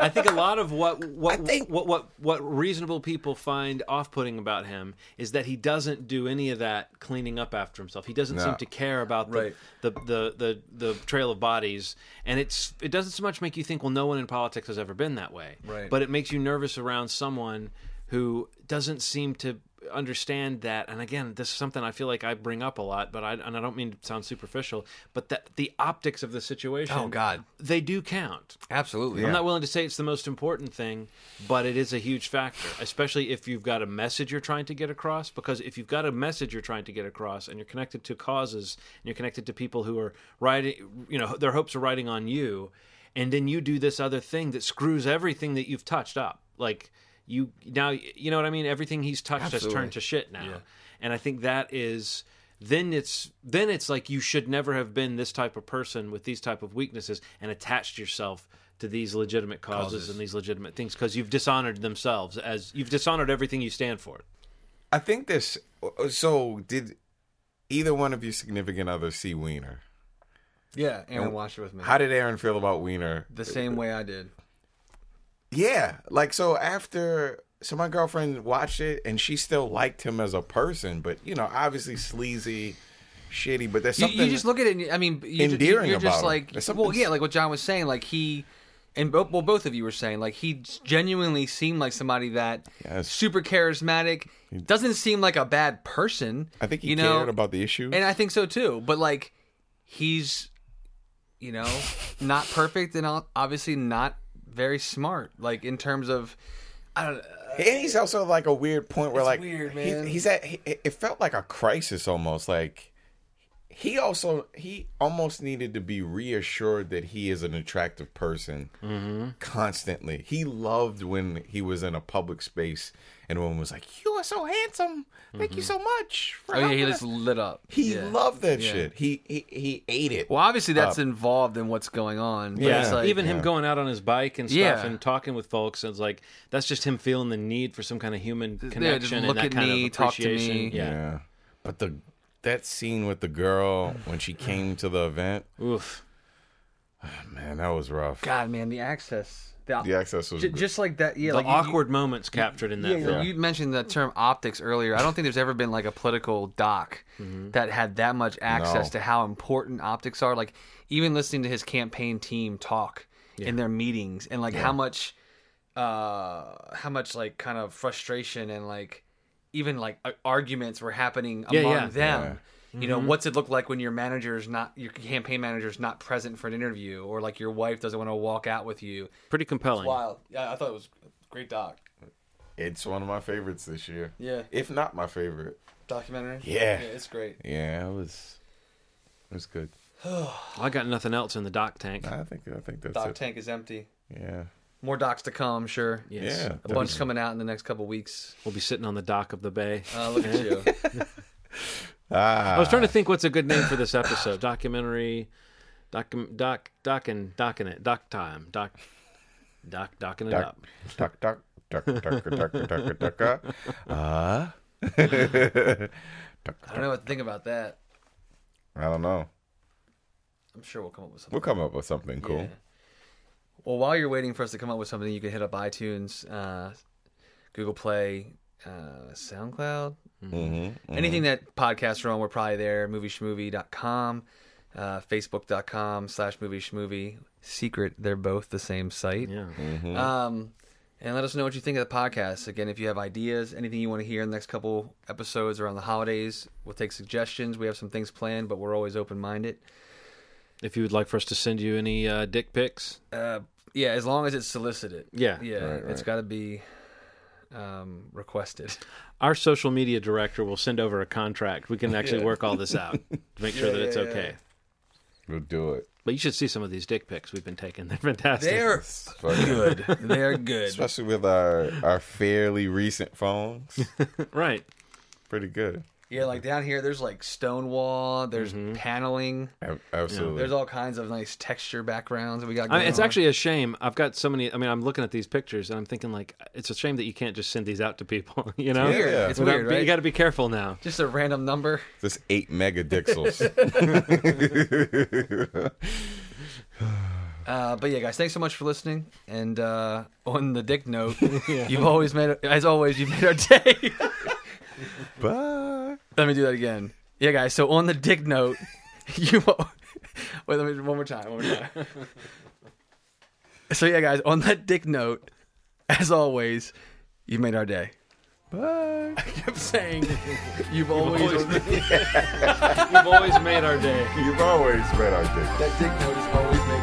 I think a lot of what what, what what what reasonable people find off-putting about him is that he doesn't do any of that cleaning up after himself. He doesn't No. seem to care about the, Right. the, the the the trail of bodies, and it's it doesn't so much make you think, well, no one in politics has ever been that way, Right. But it makes you nervous around someone who doesn't seem to understand that and again this is something i feel like i bring up a lot but i and i don't mean to sound superficial but that the optics of the situation Oh, God. they do count Absolutely. i'm not willing to say it's the most important thing but it is a huge factor especially if you've got a message you're trying to get across because if you've got a message you're trying to get across and you're connected to causes and you're connected to people who are riding you know their hopes are riding on you and then you do this other thing that screws everything that you've touched up like you now you know what i mean everything he's touched has turned to shit now and i think that is then it's then it's like you should never have been this type of person with these type of weaknesses and attached yourself to these legitimate causes, Causes. and these legitimate things because you've dishonored themselves as you've dishonored everything you stand for I think this. So, did either one of your significant others see Wiener? Yeah, Aaron watched it with me. How did Aaron feel about Wiener? the same way I did. Yeah, like so after so my girlfriend watched it and she still liked him as a person, but you know, obviously sleazy, shitty. But there's You, something you just look at it. And, I mean, you, endearing you're just about him. like, There's well, yeah, like what John was saying. Like he, and bo- well, both of you were saying, like he genuinely seemed like somebody that Yes. super charismatic. Doesn't seem like a bad person. I think he you cared know, about the issue. and I think so too. But like, he's, you know, not perfect and obviously not very smart. Like in terms of, I don't. And he's also like a weird point where It's like weird, he- he's at he, it felt like a crisis almost like he also he almost needed to be reassured that he is an attractive person Mm-hmm. constantly. He loved when he was in a public space and woman was like, "You are so handsome. Thank you mm-hmm. so much." for Oh yeah, he helping just lit up. he Yeah. loved that Yeah. shit. He he he ate it. Well, obviously that's up. involved in what's going on. But Yeah. it's like, even him yeah. going out on his bike and stuff Yeah. and talking with folks it's like that's just him feeling the need for some kind of human just connection look and that at kind me, of talk to me. appreciation yeah. But the that scene with the girl when she came to the event, oof man, that was rough. God, man, the access, the, The access was J- just like that. Yeah, the like you- awkward moments captured in that You, film yeah, you mentioned the term optics earlier. I don't think there's ever been like a political doc that had that much access No. to how important optics are. Like even listening to his campaign team talk in their meetings and like how much, uh, how much like kind of frustration and like even like arguments were happening Yeah, among yeah. them. You know, what's it look like when your manager is not your campaign manager is not present for an interview, or like your wife doesn't want to walk out with you? pretty compelling Wild. Yeah, I thought it was a great doc. It's one of my favorites this year. Yeah. If not my favorite. Documentary. Yeah. yeah, it's great. Yeah, it was it was good. i got nothing else in the doc tank I think I think that's Dock it. tank is empty. Yeah. More docs to come, I'm sure. yes Yeah. A bunch coming out in the next couple weeks. we'll be sitting on the dock of the bay Uh, look at you. Ah. I was trying to think what's a good name for this episode. Documentary, doc, doc, docking, docking it, doc time, doc, doc, docking it duck, up. duck, duck, duck, duck, duck, duck, duck, duck. Uh, I don't know what to think about that. I don't know. I'm sure we'll come up with something. We'll come up with something cool. Yeah. Well, while you're waiting for us to come up with something, you can hit up iTunes, uh, Google Play, uh, SoundCloud. Mm-hmm. Anything that podcasts are on, we're probably there. Movieschmovie.com, uh, Facebook.com slash movie schmovie. Secret, they're both the same site. Yeah. Mm-hmm. Um, and let us know what you think of the podcast. Again, if you have ideas, anything you want to hear in the next couple episodes around the holidays, we'll take suggestions. We have some things planned, but we're always open minded. If you would like for us to send you any uh, dick pics, Uh, yeah, as long as it's solicited. Yeah. yeah, Right, it's right. got to be um, requested. our social media director will send over a contract. We can actually Yeah. work all this out to make sure Yeah, that it's yeah, okay. We'll do it. But you should see some of these dick pics we've been taking. They're fantastic. They're good. They're good. Especially with our our fairly recent phones. right. Pretty good. Yeah, like down here, there's like stone wall. There's Mm-hmm. paneling. Ab- Absolutely. There's all kinds of nice texture backgrounds that we got. I mean, it's on. actually a shame. I've got so many. I mean, I'm looking at these pictures and I'm thinking like, it's a shame that you can't just send these out to people. You know, weird. Yeah. It's Without- weird, but You got to be careful now. Just a random number. This eight megadixels. Uh, but yeah, guys, thanks so much for listening. And uh, on the dick note, you've always made, as always, you've made our day. Bye. let me do that again. Yeah, guys. So on the dick note, you. Wait, let me one more time. One more time. so yeah, guys, on that dick note, as always, you've made our day. Bye. I kept saying, you've always. always- You've always made our day. You've always made our dick. that dick note is always made my day.